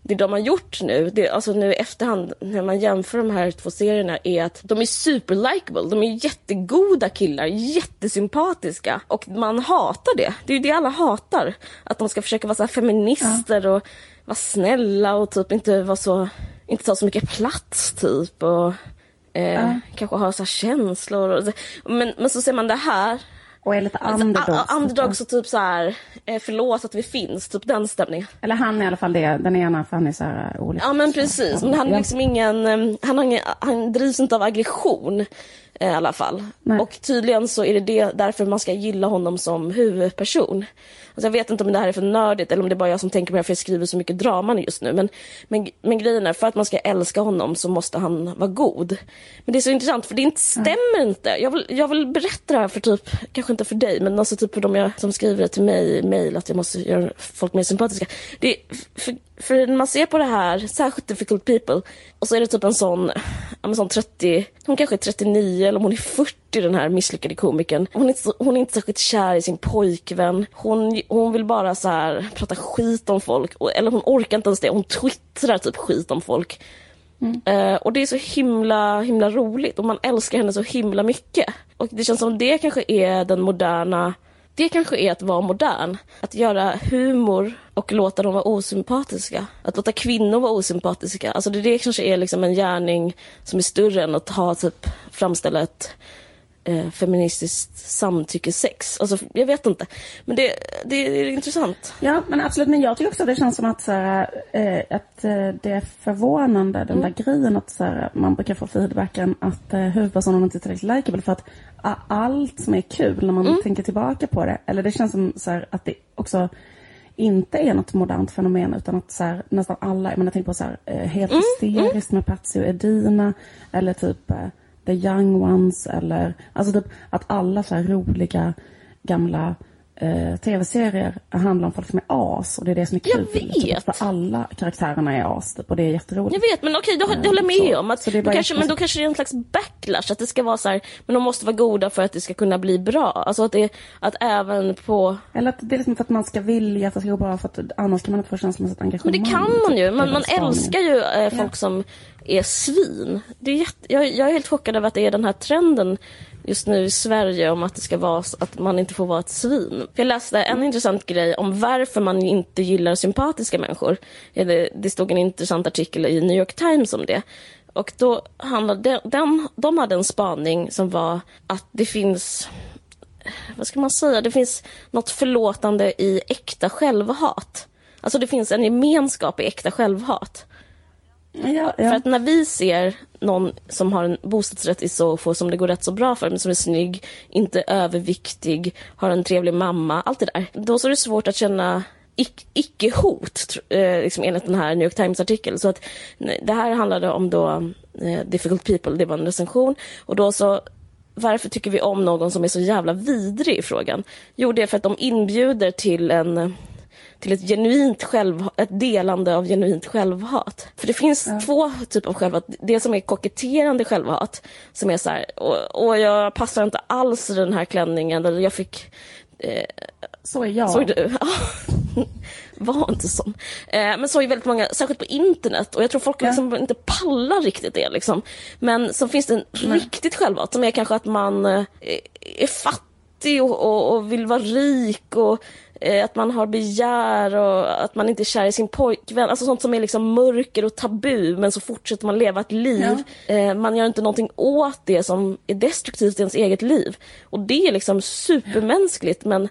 det de har gjort nu, det, alltså nu i efterhand när man jämför de här två serierna är att de är super likable. De är jättegoda killar, jättesympatiska och man hatar det. Det är ju det alla hatar. Att de ska försöka vara så feminister ja. och vara snälla och typ inte vara så, inte ta så mycket plats typ och eh, ja. kanske ha så känslor. Men, men så ser man det här och är lite underdog. Alltså, underdogs och typ så här, eh, förlåt att vi finns, typ den stämningen. Eller han är i alla fall det, den ena för han är så här eh, olycklig. Ja men precis, men han är liksom ingen, eh, han, har ingen, han drivs inte av aggression i alla fall. Nej. Och tydligen så är det, det därför man ska gilla honom som huvudperson. Alltså jag vet inte om det här är för nördigt eller om det är bara jag som tänker på det för jag skriver så mycket drama just nu. Men, men, men grejen är, för att man ska älska honom så måste han vara god. Men det är så intressant för det inte stämmer mm. inte. Jag vill, jag vill berätta det här för typ, kanske inte för dig, men alltså typ för de jag, som skriver till mig i mail att jag måste göra folk mer sympatiska. Det, för, för när man ser på det här, särskilt difficult people, och så är det typ en sån, en sån 30, hon kanske är 39 eller om hon är 40 den här misslyckade komikern. Hon är, hon är inte särskilt kär i sin pojkvän. Hon, hon vill bara så här prata skit om folk. Eller hon orkar inte ens det. Hon twittrar typ skit om folk. Mm. Uh, och det är så himla, himla roligt och man älskar henne så himla mycket. Och det känns som det kanske är den moderna det kanske är att vara modern. Att göra humor och låta dem vara osympatiska. Att låta kvinnor vara osympatiska. Alltså det, det kanske är liksom en gärning som är större än att ha, typ, framställa ett eh, feministiskt samtyckesex. Alltså, jag vet inte. Men det, det, det, är intressant. Ja, men absolut. Men jag tycker också att det känns som att, så här, eh, att eh, det är förvånande, den mm. där grejen att så här, man brukar få feedbacken att eh, huvudpersonen inte är tillräckligt likeable. För att allt som är kul när man mm. tänker tillbaka på det, eller det känns som så här, att det också inte är något modernt fenomen utan att så här, nästan alla, jag, menar, tänker på så här, eh, helt mm. hysteriskt med Patsy och Edina eller typ eh, The Young Ones eller alltså typ att alla så här roliga gamla eh, tv-serier handlar om folk som är as och det är det som är kul. Jag vet! Typ, för alla karaktärerna är as typ, och det är jätteroligt. Jag vet men okej, då, det håller jag med så, om. Att då kanske, men då kanske det är en slags backlash, att det ska vara så här, men de måste vara goda för att det ska kunna bli bra. Alltså att det, att även på... Eller att det är liksom för att man ska vilja att det ska gå bra för att annars kan man inte få känslomässigt engagemang. Men det kan man ju, man, man älskar ju eh, folk ja. som är svin. Det är jätte, jag, jag är helt chockad över att det är den här trenden just nu i Sverige om att det ska vara att man inte får vara ett svin. Jag läste en intressant grej om varför man inte gillar sympatiska människor. Det stod en intressant artikel i New York Times om det. Och då handlade den, de hade en spaning som var att det finns vad ska man säga, det finns något förlåtande i äkta självhat. Alltså det finns en gemenskap i äkta självhat. Ja, ja. För att när vi ser någon som har en bostadsrätt i Sofo som det går rätt så bra för, men som är snygg, inte överviktig, har en trevlig mamma, allt det där. Då så är det svårt att känna icke-hot, eh, liksom enligt den här New York Times-artikeln. Så att det här handlade om då eh, Difficult People, det var en recension. Och då så varför tycker vi om någon som är så jävla vidrig i frågan? Jo, det är för att de inbjuder till en till ett genuint själv, ett delande av genuint självhat. För det finns ja. två typer av självhat. Det som är koketterande självhat, som är så här, och, jag passar inte alls i den här klänningen, eller jag fick Eh, så är jag. Så är du. Var inte sån. Eh, men så är väldigt många, särskilt på internet. Och jag tror folk liksom inte pallar riktigt det. Liksom. Men så finns det en Nej. riktigt självhat som är kanske att man eh, är fattig och, och, och, vill vara rik och att man har begär och att man inte är kär i sin pojkvän. Alltså sånt som är liksom mörker och tabu men så fortsätter man leva ett liv. Ja. Eh, man gör inte någonting åt det som är destruktivt i ens eget liv. Och det är liksom supermänskligt men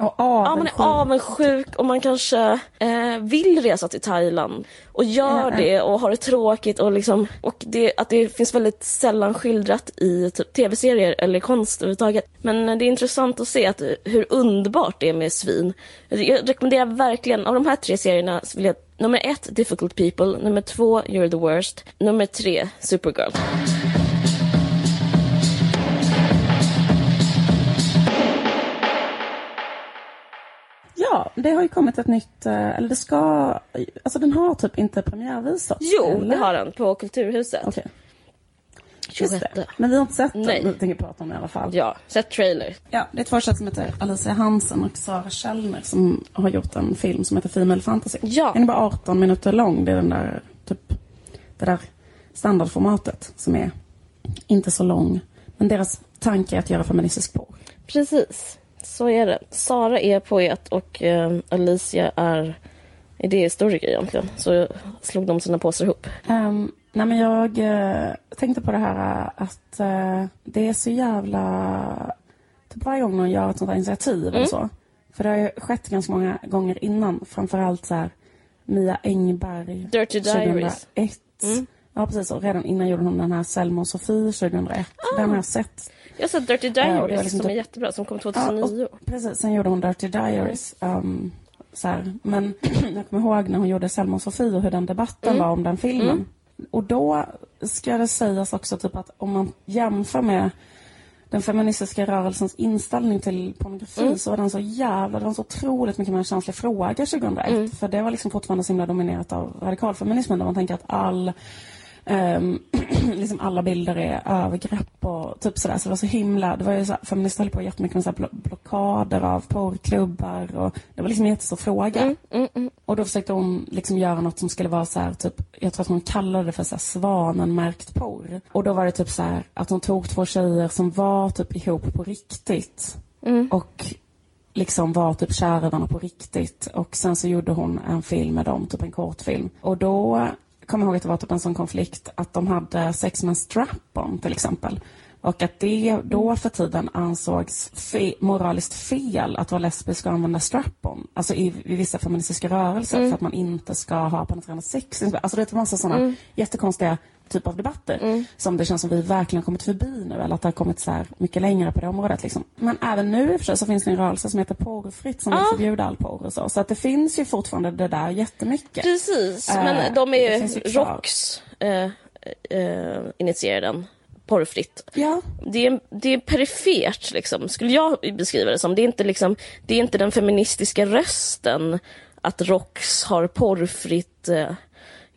och. Ja, man är avundsjuk och man kanske eh, vill resa till Thailand och gör det och har det tråkigt och liksom och det, att det finns väldigt sällan skildrat i typ, tv-serier eller konst överhuvudtaget. Men det är intressant att se att, hur underbart det är med svin. Jag rekommenderar verkligen, av de här tre serierna så vill jag nummer ett, Difficult People, nummer två, You're the Worst, nummer tre, Supergirl. Ja, det har ju kommit ett nytt, eh, eller det ska, alltså den har typ inte premiärvisats? Jo, eller? det har den på Kulturhuset. Okay. Just 26. det. Men vi har inte sett den. Nej. Vi tänker prata om den i alla fall. Ja, sett trailer. Ja, det är två tjejer som heter Alicia Hansen och Sara Källner som har gjort en film som heter Female Fantasy. Ja. Den är bara 18 minuter lång. Det är den där, typ, det där standardformatet som är inte så lång. Men deras tanke är att göra feministisk porr. Precis, så är det. Sara är poet och eh, Alicia är idéhistoriker egentligen. Så slog de sina påsar ihop. Um, nej men jag eh, tänkte på det här eh, att eh, det är så jävla... Typ varje gång någon gör ett sånt här initiativ eller så. För det har ju skett ganska många gånger innan. Framförallt så här Mia Engberg Dirty Diaries. 2001. Ja precis, och redan innan gjorde hon den här Selma och Sofie 2001. Den har jag sett. Jag har sett Dirty Ja, det Diaries var liksom som är typ- jättebra, som kom Ja, 2009. och, precis, sen gjorde hon Dirty Diaries. Um, så här. Men jag kommer ihåg när hon gjorde Selma och Sofie och hur den debatten var om den filmen. Och då ska det sägas också typ att om man jämför med den feministiska rörelsens inställning till pornografi så var den så jävla, det var så otroligt mycket mer känslig fråga 2001. För det var liksom fortfarande så himla dominerat av radikalfeminismen där man tänker att all Ehm, liksom alla bilder är övergrepp och typ sådär. Så det var så himla, det var ju så här, feminister höll på jättemycket med så här blo- blockader av porrklubbar och det var liksom en jättestor fråga. Och då försökte hon liksom göra något som skulle vara så här, typ, jag tror att hon kallade det för så här svanenmärkt porr. Och då var det typ så här att hon tog två tjejer som var typ ihop på riktigt. Och liksom var typ kära i varandra på riktigt. Och sen så gjorde hon en film med dem, typ en kortfilm. Och då kommer ihåg att det var typ en sån konflikt att de hade sex med en strap-on till exempel. Och att det då för tiden ansågs fe- moraliskt fel att vara lesbisk och använda strap-on. Alltså i, i vissa feministiska rörelser för att man inte ska ha penetrerande sex. Alltså det är en massa sådana jättekonstiga typer av debatter som det känns som vi verkligen kommit förbi nu. Eller att det har kommit så här mycket längre på det området. Liksom. Men även nu i och för sig så finns det en rörelse som heter porrfritt som vill förbjuda all porr och så. Så att det finns ju fortfarande det där jättemycket. Precis, Eh, men de är ju. ROX eh, eh, initierar den porrfritt. Ja, Det är, det är perifert, liksom, skulle jag beskriva det som. Det är, inte, liksom, det är inte den feministiska rösten att ROX har porrfritt eh,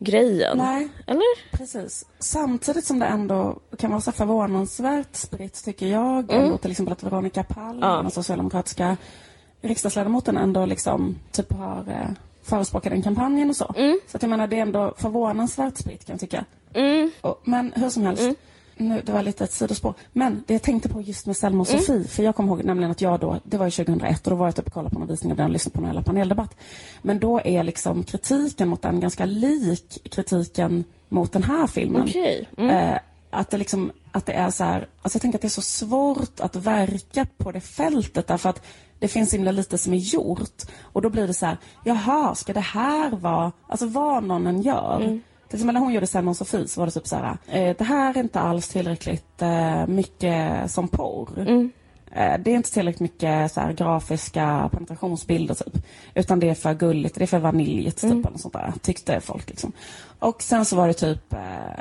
grejen. nej. Eller? Precis. Samtidigt som det ändå kan vara så förvånansvärt spritt, tycker jag, ändå till exempel att Veronica Palm, Ja. den socialdemokratiska riksdagsledamoten, ändå liksom typ har eh, förespråkat den kampanjen och så. Så att jag menar, det är ändå förvånansvärt spritt kan jag tycka. Och, men hur som helst, nu, det var lite ett sidospår. Men det jag tänkte på just med Selma och Sofie, för jag kommer ihåg nämligen att jag då, det var ju 2001 och då var jag typ och kollade på någon visning av den och lyssnade på någon jävla paneldebatt. Men då är liksom kritiken mot den ganska lik kritiken mot den här filmen. Okej. Eh, att det liksom, att det är så här, alltså jag tänker att det är så svårt att verka på det fältet därför att det finns så himla lite som är gjort. Och då blir det så här, jaha, ska det här vara, alltså vad någon än gör. Till exempel när hon gjorde Selma och Sofie så var det typ så här, eh, det här är inte alls tillräckligt eh, mycket som porr. Eh, Det är inte tillräckligt mycket så här, grafiska penetrationsbilder typ. Utan det är för gulligt, det är för vaniljigt typ. Eller något sånt där, tyckte folk liksom. Och sen så var det typ, eh,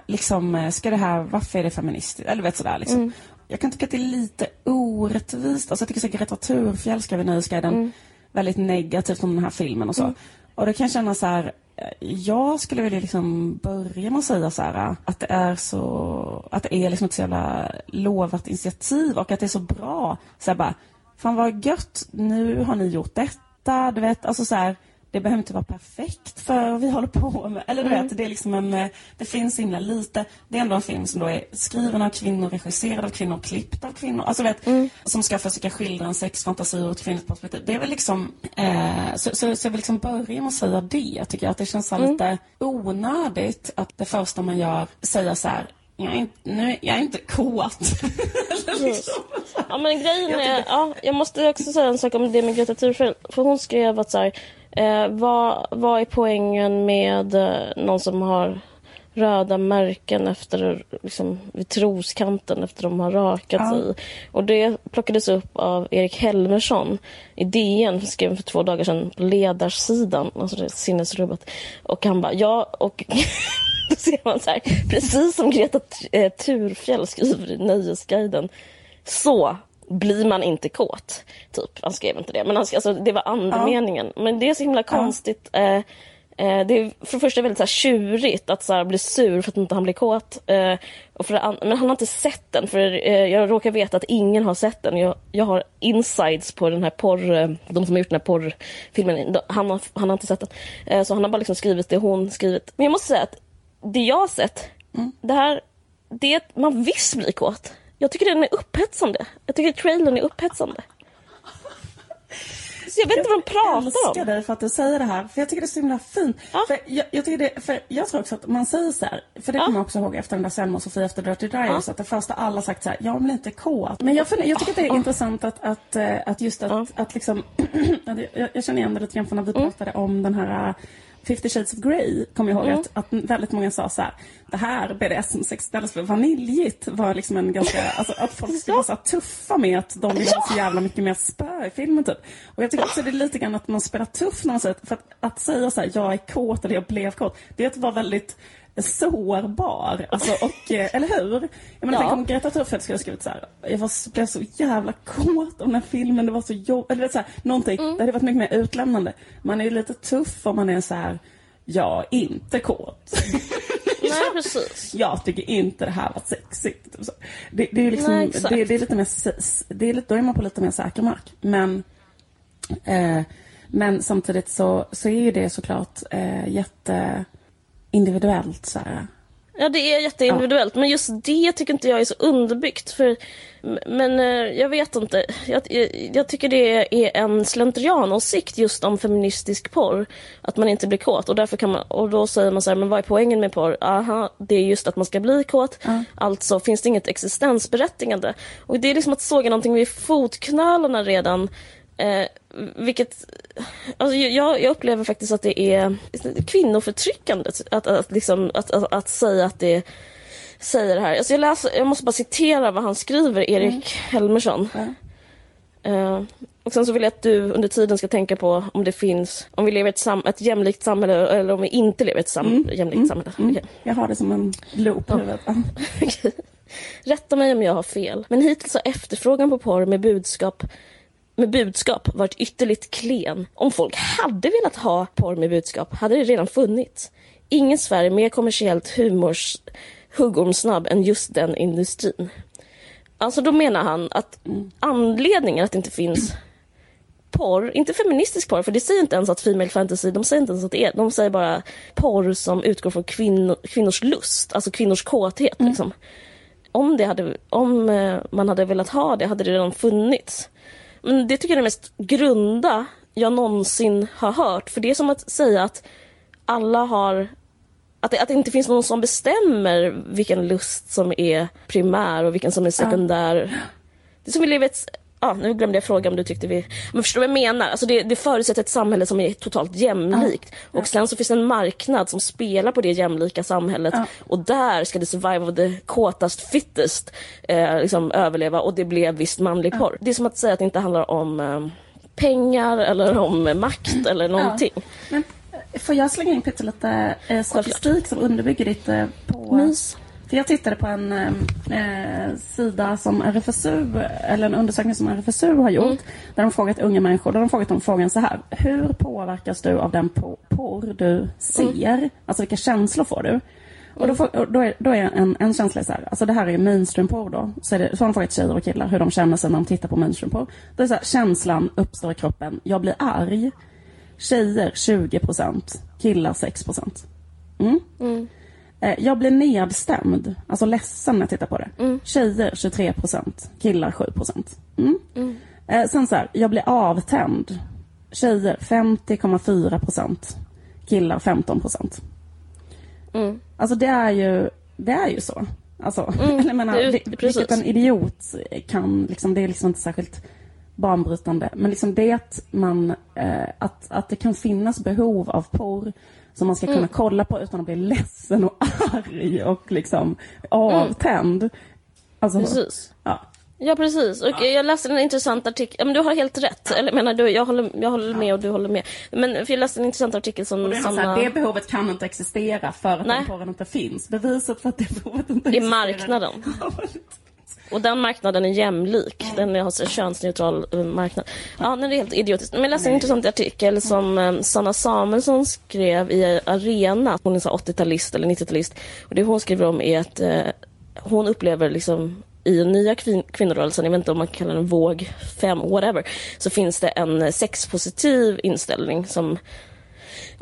liksom, eh, ska det här, varför är det feministiskt? Eller vet sådär liksom. Jag kan tycka att det är lite orättvist. Alltså jag tycker så Greta Thurfjell skrev i Nöjesguiden väldigt negativt om den här filmen och så. Och det kan jag känna så här, jag skulle vilja liksom börja med att säga så här att det är så, att det är liksom ett så jävla lovat initiativ och att det är så bra. Så här bara, fan vad gött, nu har ni gjort detta, du vet, alltså så här, det behöver inte vara perfekt för vad vi håller på med. Eller du vet, det är liksom en, eh, det finns himla lite. Det är ändå en film som då är skriven av kvinnor, regisserad av kvinnor, klippt av kvinnor. Alltså vet, som ska försöka skildra en sexfantasi ur ett kvinnligt perspektiv. Det är väl liksom, eh, så, så, så jag vill liksom börja med att säga det. Tycker jag att det känns här lite onödigt att det första man gör säga så här, jag är inte, nu, jag är inte kåt. Liksom. Ja men grejen Jag är, tycker- ja, jag måste också säga en sak om det med Greta Thurfjell. För hon skrev att så här, eh, vad, vad är poängen med eh, någon som har röda märken efter, liksom, vid troskanten efter de har rakat Ja. sig. Och det plockades upp av Erik Helmersson i DN, som skrev för två dagar sedan på ledarsidan, alltså det är sinnesrubbat. Och han bara, ja, och då ser man så här, precis som Greta eh, Thurfjell skriver i Nöjesguiden, så blir man inte kåt. Typ. Han skrev inte det, men han, alltså, det var andemeningen. Men det är så himla konstigt. Eh, Eh, det är för det första väldigt så här, tjurigt att så här, bli sur för att inte han blir kåt. Eh, och för det men han har inte sett den, för eh, jag råkar veta att ingen har sett den. Jag, jag har insides på den här porr... Eh, de som har gjort den här porrfilmen. Han har, han har inte sett den. Eh, så han har bara liksom skrivit det hon skrivit. Men jag måste säga att det jag har sett, det här... Det man visst blir kåt. Jag tycker den är upphetsande. Jag tycker trailern är upphetsande. Så jag vet inte vad de pratar om. älskar dig för att du säger det här. För jag tycker det är så himla fint. Ja. För jag, jag, tycker det, för jag tror också att man säger så här. För det kommer jag också ihåg efter den där Selma och Sofia efter Dirty Diaries. Att det första alla sagt så här. Jag blir inte kåt. Men jag, jag tycker att det är intressant att, att, eh, att just att, att liksom. jag, jag känner igen det lite grann från när vi pratade om den här 50 shades of Grey. Kommer jag ihåg att, att väldigt många sa så här. Det här BDSM-sex istället för vaniljigt var liksom en ganska, alltså att folk skulle vara så tuffa med att de vill ha så jävla mycket mer spö i filmen typ. Och jag tycker också det är lite grann att man spelar tuff när man säger, för att, att säga så här, jag är kåt eller jag blev kåt, det är att vara väldigt sårbar. Alltså, och, eh, eller hur? Jag menar, Ja. tänk om Greta Thunberg skulle ha skrivit så här, jag var, blev så jävla kåt om den här filmen, det var så jobbigt, eller så här, någonting, Mm. det hade varit mycket mer utlämnande. Man är ju lite tuff om man är så här, är inte kåt. Nej, precis. jag tycker inte det här var sexigt. Typ. Det, det är ju liksom, Nej, det, det är lite mer, det är lite, då är man på lite mer säker mark. Men, eh, men samtidigt så, så är ju det såklart eh, jätte individuellt. Så här. Ja, det är jätteindividuellt. Men just det tycker inte jag är så underbyggt. För, men eh, jag vet inte. Jag, jag, jag tycker det är en slentrianåsikt just om feministisk porr. Att man inte blir kåt. Och, därför kan man, och då säger man så här, men vad är poängen med porr? Aha, det är just att man ska bli kåt. Alltså finns det inget existensberättigande. Och det är liksom att såga någonting vid fotknölarna redan. Eh, vilket, alltså jag, jag upplever faktiskt att det är kvinnoförtryckande att, att, liksom, att, att, att säga att det säger det här. Alltså jag, läser, jag måste bara citera vad han skriver, Erik Helmersson. Ja. Eh, och sen så vill jag att du under tiden ska tänka på om det finns, om vi lever i ett, sam, ett jämlikt samhälle eller om vi inte lever i ett sam, jämlikt samhälle. Okej. Jag har det som en loop i huvudet. Rätta mig om jag har fel, men hittills har efterfrågan på porr med budskap med budskap varit ytterligt klen. Om folk hade velat ha porr med budskap hade det redan funnits. Ingen sfär är mer kommersiellt humors huggormsnabb än just den industrin. Alltså då menar han att anledningen att det inte finns porr, inte feministisk porr, för det säger inte ens att Female Fantasy, de säger inte ens att det är, de säger bara porr som utgår från kvinno, kvinnors lust, alltså kvinnors kåthet. Liksom. Om, det hade, om eh, man hade velat ha det hade det redan funnits. Men det tycker jag är det mest grunda jag någonsin har hört, för det är som att säga att alla har att det, att det inte finns någon som bestämmer vilken lust som är primär och vilken som är sekundär. Det är som vi lever ett... Ja, nu glömde jag fråga om du tyckte vi... Men förstår du vad jag menar? Alltså det, det förutsätter ett samhälle som är totalt jämlikt. Och sen så finns det en marknad som spelar på det jämlika samhället. Och där ska the survive of the kåtast fittest eh, liksom överleva. Och det blev visst manlig porr. Det är som att säga att det inte handlar om eh, pengar eller om makt eller någonting. Men eh, får jag slänga in pyttelite eh, statistik som underbygger ditt eh, på... Mys. För jag tittade på en eh, sida som RFSU, eller en undersökning som RFSU har gjort. Där de frågat unga människor, där de frågat om frågan så här. Hur påverkas du av den po- porr du ser? Alltså vilka känslor får du? Och då, får, och då är, då är en, en känsla så här, alltså det här är mainstream-porr då. Så, är det, så har de frågat tjejer och killar hur de känner sig när de tittar på mainstream-porr. Då är så här, känslan uppstår i kroppen, jag blir arg. Tjejer 20%, killar 6%. Mm. Eh, Jag blir nedstämd, alltså ledsen när jag tittar på det. Tjejer 23%, killar 7%. Mm. Eh, Sen så här, jag blir avtänd. Tjejer 50,4%, killar 15%. Mm. Alltså det är ju, det är ju så. Alltså, eller jag menar, det det, vilket en idiot kan, liksom, det är liksom inte särskilt banbrytande. Men liksom det att, man, eh, att, att det kan finnas behov av porr som man ska kunna kolla på utan att bli ledsen och arg och liksom avtänd. Alltså, Precis. ja. Ja precis, och jag läste en intressant artikel, ja, men du har helt rätt, eller menar du, jag håller, jag håller med och du håller med. Men för jag läste en intressant artikel som Och det, Sanna... här, det behovet kan inte existera för att Nej. den porren inte finns. Beviset för att det behovet inte I existerar marknaden. Och den marknaden är jämlik. Den har en könsneutral eh, marknad. Ja, den är helt idiotisk. Men jag läste en intressant artikel som eh, Sanna Samuelsson skrev i Arena. Hon är 80-talist eller 90-talist. Och det hon skriver om är att eh, hon upplever liksom i den nya kvin kvinnorörelsen, jag vet inte om man kallar den våg fem, whatever, så finns det en sexpositiv inställning som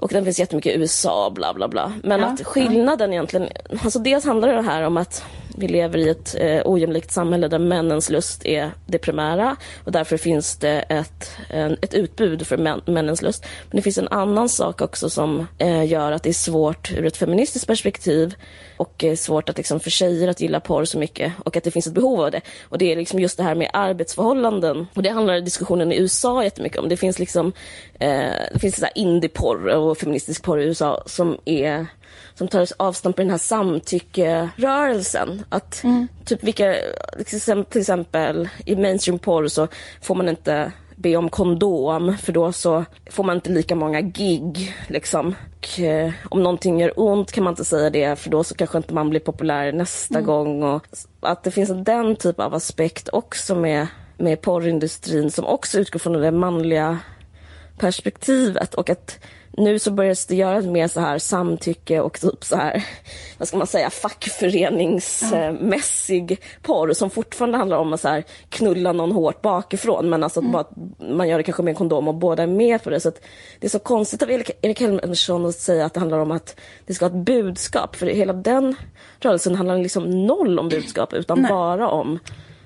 och den finns jättemycket i USA, bla bla bla. Men Ja, att skillnaden egentligen, alltså dels handlar det här om att vi lever i ett eh, ojämlikt samhälle där männens lust är det primära och därför finns det ett, en, ett utbud för män, männens lust. Men det finns en annan sak också som eh, gör att det är svårt ur ett feministiskt perspektiv och eh, svårt att liksom, för tjejer att gilla porr så mycket och att det finns ett behov av det. Och det är liksom just det här med arbetsförhållanden och det handlar diskussionen i USA jättemycket om. Det finns liksom eh, det finns så här indie-porr och feministisk porr i USA som är som tar avstamp i den här samtyckerörelsen. Att typ vilka, till exempel- i mainstream porr så får man inte be om kondom för då så får man inte lika många gig liksom. Och, eh, om någonting gör ont kan man inte säga det för då så kanske inte man blir populär nästa gång. Och att det finns en den typ av aspekt också med, med porrindustrin som också utgår från det manliga perspektivet och att nu så börjar det göras mer så här samtycke och typ så här, vad ska man säga, fackföreningsmässig porr som fortfarande handlar om att så här knulla någon hårt bakifrån men alltså att bara, man gör det kanske med en kondom och båda är med på det. Så att det är så konstigt av Erik Helmersson att säga att det handlar om att det ska ha ett budskap för hela den rörelsen handlar liksom noll om budskap utan Nej. bara om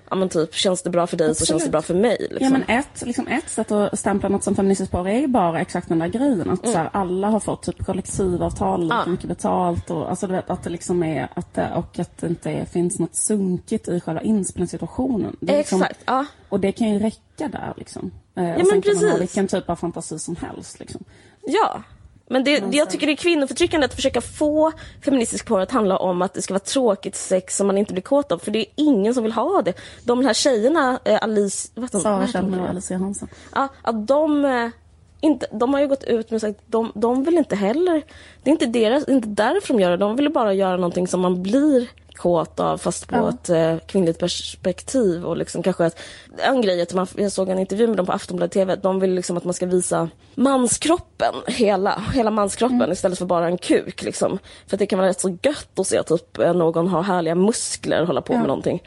Ja men typ, känns det bra för dig så känns det Absolut. bra för mig. Liksom. Ja men ett, liksom ett sätt att stämpla något som feministiskt porr är ju bara exakt den där grejen. Att så här, alla har fått typ kollektivavtal, Mm. Ja. mycket betalt och alltså, du vet, att det liksom är att och att det inte är, finns något sunkigt i själva inspelningssituationen. Liksom- Exakt, ja. Och det kan ju räcka där liksom. Eh, och men sen kan man ha precis. vilken typ av fantasi som helst liksom. Ja. Men det, det jag tycker det är kvinnoförtryckande att försöka få feministisk porr att handla om att det ska vara tråkigt sex som man inte blir kåt av. För det är ingen som vill ha det. De här tjejerna, eh, Alice... Vad Sara? Kjellner och Alicia Hansen. Ja, att de... Inte, de har ju gått ut med sagt de, de vill inte heller... Det är inte, deras, inte därför de gör det. De vill bara göra någonting som man blir kåt av fast på Ja. ett eh, kvinnligt perspektiv. Och liksom kanske att, en grej att man, jag såg en intervju med dem på Aftonbladet TV. De vill liksom att man ska visa manskroppen, hela, hela manskroppen istället för bara en kuk. Liksom. För att det kan vara rätt så gött att se att typ, eh, någon har härliga muskler och hålla på Ja. med någonting.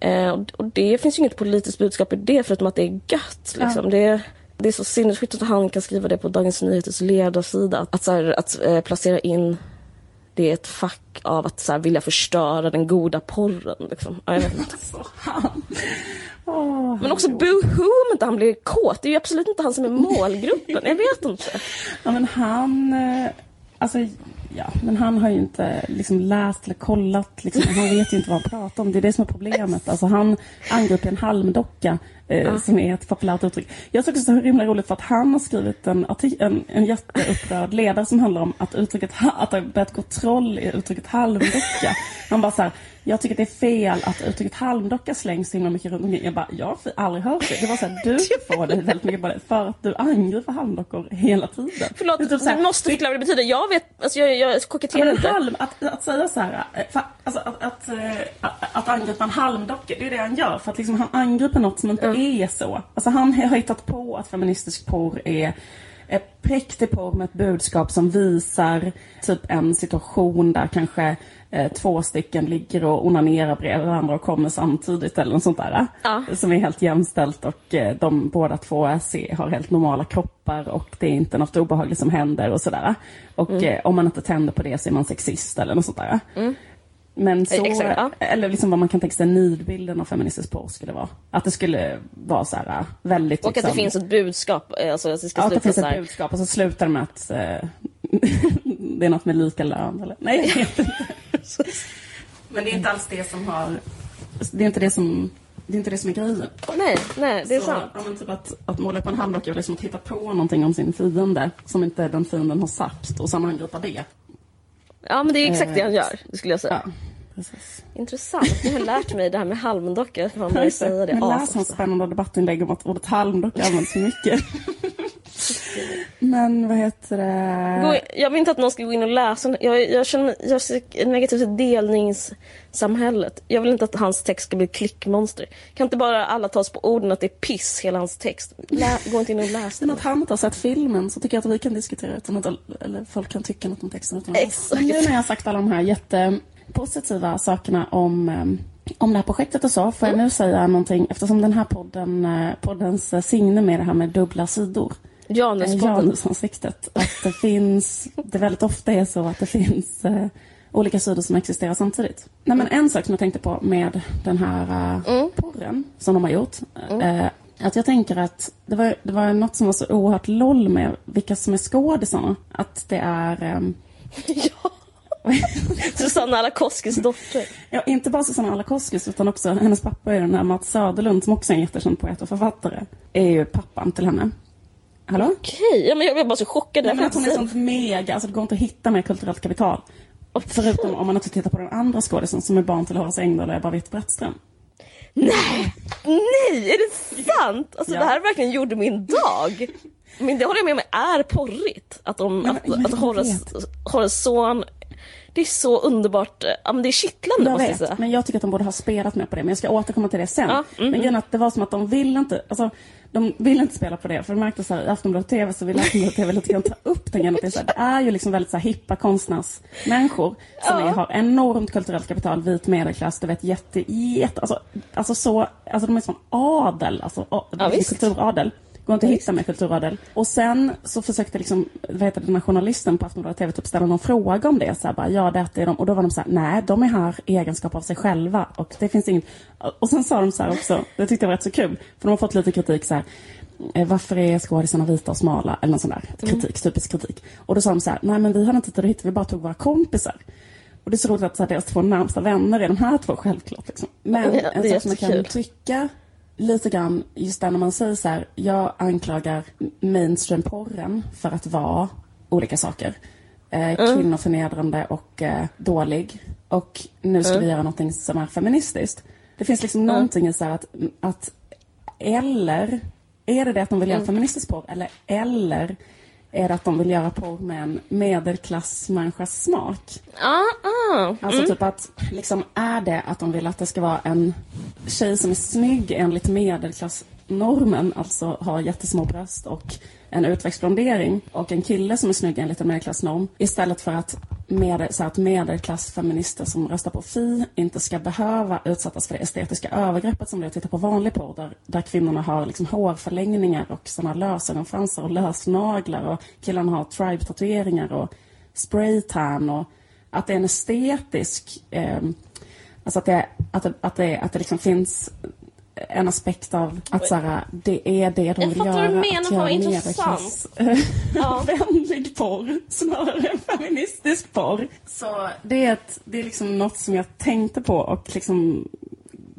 Eh, och, och det finns ju inget politiskt budskap i det förutom att det är gött. Liksom. Det, det är så sinnessjukt att han kan skriva det på Dagens Nyheters ledarsida. Att, så här, att eh, placera in det i ett fack av att så här, vilja förstöra den goda porren. Liksom. Ja, jag vet inte. Men också boohoo om inte han blir kåt. Det är ju absolut inte han som är målgruppen. Jag vet inte. Ja men han, eh, alltså ja, men han har ju inte liksom läst eller kollat, liksom, han vet ju inte vad han pratar om. Det är det som är problemet. Alltså han angriper en halmdocka eh, som är ett populärt uttryck. Jag tycker det är himla roligt för att han har skrivit en, en, en jätteupprörd ledare som handlar om att uttrycket, att det börjat gå troll i uttrycket halmdocka. Han bara så här, jag tycker det är fel att uttrycket halmdocka slängs så himla mycket runt omkring. Jag bara, jag har aldrig hört det. Det var så här, du får det väldigt mycket på det för att du angriper halmdockor hela tiden. Förlåt, Det typ så här, du måste förklara vad det betyder. Jag vet, alltså jag, jag Ja, koketterar men inte. halm, att, att säga så här, eh, alltså, att, att, eh, att, att angripa en halmdocka, det är det han gör. För att liksom, han angriper något som inte är så. Alltså, han har hittat på att feministisk porr är är präktig porr med ett budskap som visar typ en situation där kanske eh, två stycken ligger och onanerar bredvid varandra och kommer samtidigt eller något sånt där. Ja. Som är helt jämställt och eh, de båda två är, har helt normala kroppar och det är inte något obehagligt som händer och sådär. Och Mm. eh, om man inte tänder på det så är man sexist eller något sånt där. Men så, Eh, exakt, ja. eller liksom vad man kan tänka sig nidbilden av feministisk porr skulle vara. Att det skulle vara så här väldigt Och att det liksom, finns ett budskap. eh, Alltså att det ska Ja, att det finns ett budskap och så slutar det med att eh, det är något med lika lön eller? Nej, jag vet inte. Men det är inte alls det som har, det är inte det som, det är inte det som är grejen. Nej, nej, det är Så, sant. Ja, men typ att, att måla på en halmdocka är liksom att hitta på någonting om sin fiende som inte den fienden har sagt och sen angripa det. Ja, men det är exakt det Eh, han gör, det skulle jag säga. Ja, precis. Intressant. Jag har lärt mig det här med får man börja säga det Men läs hans spännande debattinlägg om att ordet halmdocka används så mycket. Men vad heter det? Jag vill inte att någon ska gå in och läsa jag, jag känner jag ser negativt till delningssamhället. Jag vill inte att hans text ska bli klickmonster. Kan inte bara alla tas på orden att det är piss, hela hans text? Lä, gå inte in och läs Men den. att han inte har sett filmen så tycker jag att vi kan diskutera utan att eller folk kan tycka något om texten utan Exakt. Men nu när jag har sagt alla de här jättepositiva sakerna om, eh, om det här projektet och så, får jag nu säga någonting eftersom den här podden, eh, poddens eh, signum är det här med dubbla sidor. Eh, Januspodden. Janusansiktet. Att det finns, det väldigt ofta är så att det finns eh, olika sidor som existerar samtidigt. Nej, men en sak som jag tänkte på med den här uh, porren som de har gjort. eh, att jag tänker att det var, det var något som var så oerhört loll med vilka som är skådisarna. Att det är... ehm, ja. Susanna Alakoskis dotter. Ja, inte bara Susanna Alakoskis utan också hennes pappa är den här Mats Söderlund som också är en jättekänd poet och författare. Är ju pappan till henne. Hallå? Okej, ja, men jag blev bara så chockad. Nej, men att hon är sånt mega, alltså det går inte att hitta mer kulturellt kapital. Förutom om man också tittar på den andra skådisen som är barn till Horace Engdahl och Ebba Witt-Brattström. Nej! Nej, är det sant? Alltså Ja. det här verkligen gjorde min dag. Men det håller jag med om är porrigt. Att, de, men- att, men att jag Horace, Horace son... Det är så underbart. Ja, men det är kittlande Jag måste jag vet, säga. men jag tycker att de borde ha spelat mer på det. Men jag ska återkomma till det sen. Ja, mm, men grejen är att det var som att de ville inte, alltså, de ville inte spela på det. För det märktes så här, i Aftonbladet TV så ville Aftonbladet TV lite grann ta upp den grejen. Att det, är så här, det är ju liksom väldigt så här, hippa konstnärsmänniskor som Ja. är, har enormt kulturellt kapital, vit medelklass, du vet jätte, jätte, alltså, alltså så, alltså de är som adel, alltså Ja, visst. kulturadel. Går inte att hitta med kulturadel. Och sen så försökte liksom, vad heter det, den här journalisten på Aftonbladet TV typ ställa någon fråga om det. Så här, bara, ja, det är de. Och då var de så här, nej, de är här i egenskap av sig själva. Och det finns inget. Och sen sa de så här också, det tyckte jag var rätt så kul. För de har fått lite kritik så här. eh, Varför är skådisarna vita och smala? Eller någon sån där kritik, typisk kritik. Och då sa de så här, nej men vi hade inte tid att hitta, vi bara tog våra kompisar. Och det är så roligt att så här, deras två närmsta vänner är de här två självklart. Liksom. Men Ja, en sak som jag kan jättekul. Lite grann just där när man säger så här, jag anklagar mainstream-porren för att vara olika saker. Eh, kvinnoförnedrande och eh, dålig. Och nu ska vi göra någonting som är feministiskt. Det finns liksom någonting i så här att, att eller är det det att de vill göra feministisk porr eller eller är det att de vill göra porr med en medelklassmänniskas smak? Ah, ah. Alltså typ att, liksom, är det att de vill att det ska vara en tjej som är snygg enligt normen, alltså ha jättesmå bröst och en utväxtblondering och en kille som är snygg enligt en medelklassnorm istället för att, med, så att medelklassfeminister som röstar på Fi inte ska behöva utsättas för det estetiska övergreppet som det är att titta på vanlig porr där, där kvinnorna har liksom hårförlängningar och sådana lösögonfransar och lösnaglar och killarna har tribe-tatueringar och spraytan och att det är en estetisk, eh, alltså att det, att det, att det, att det liksom finns en aspekt av att så här, det är det de Jag vill fattar göra. vad du menar, vad intressant. vänlig porr snarare än feministisk porr. Så det är, ett, det är liksom något som jag tänkte på och liksom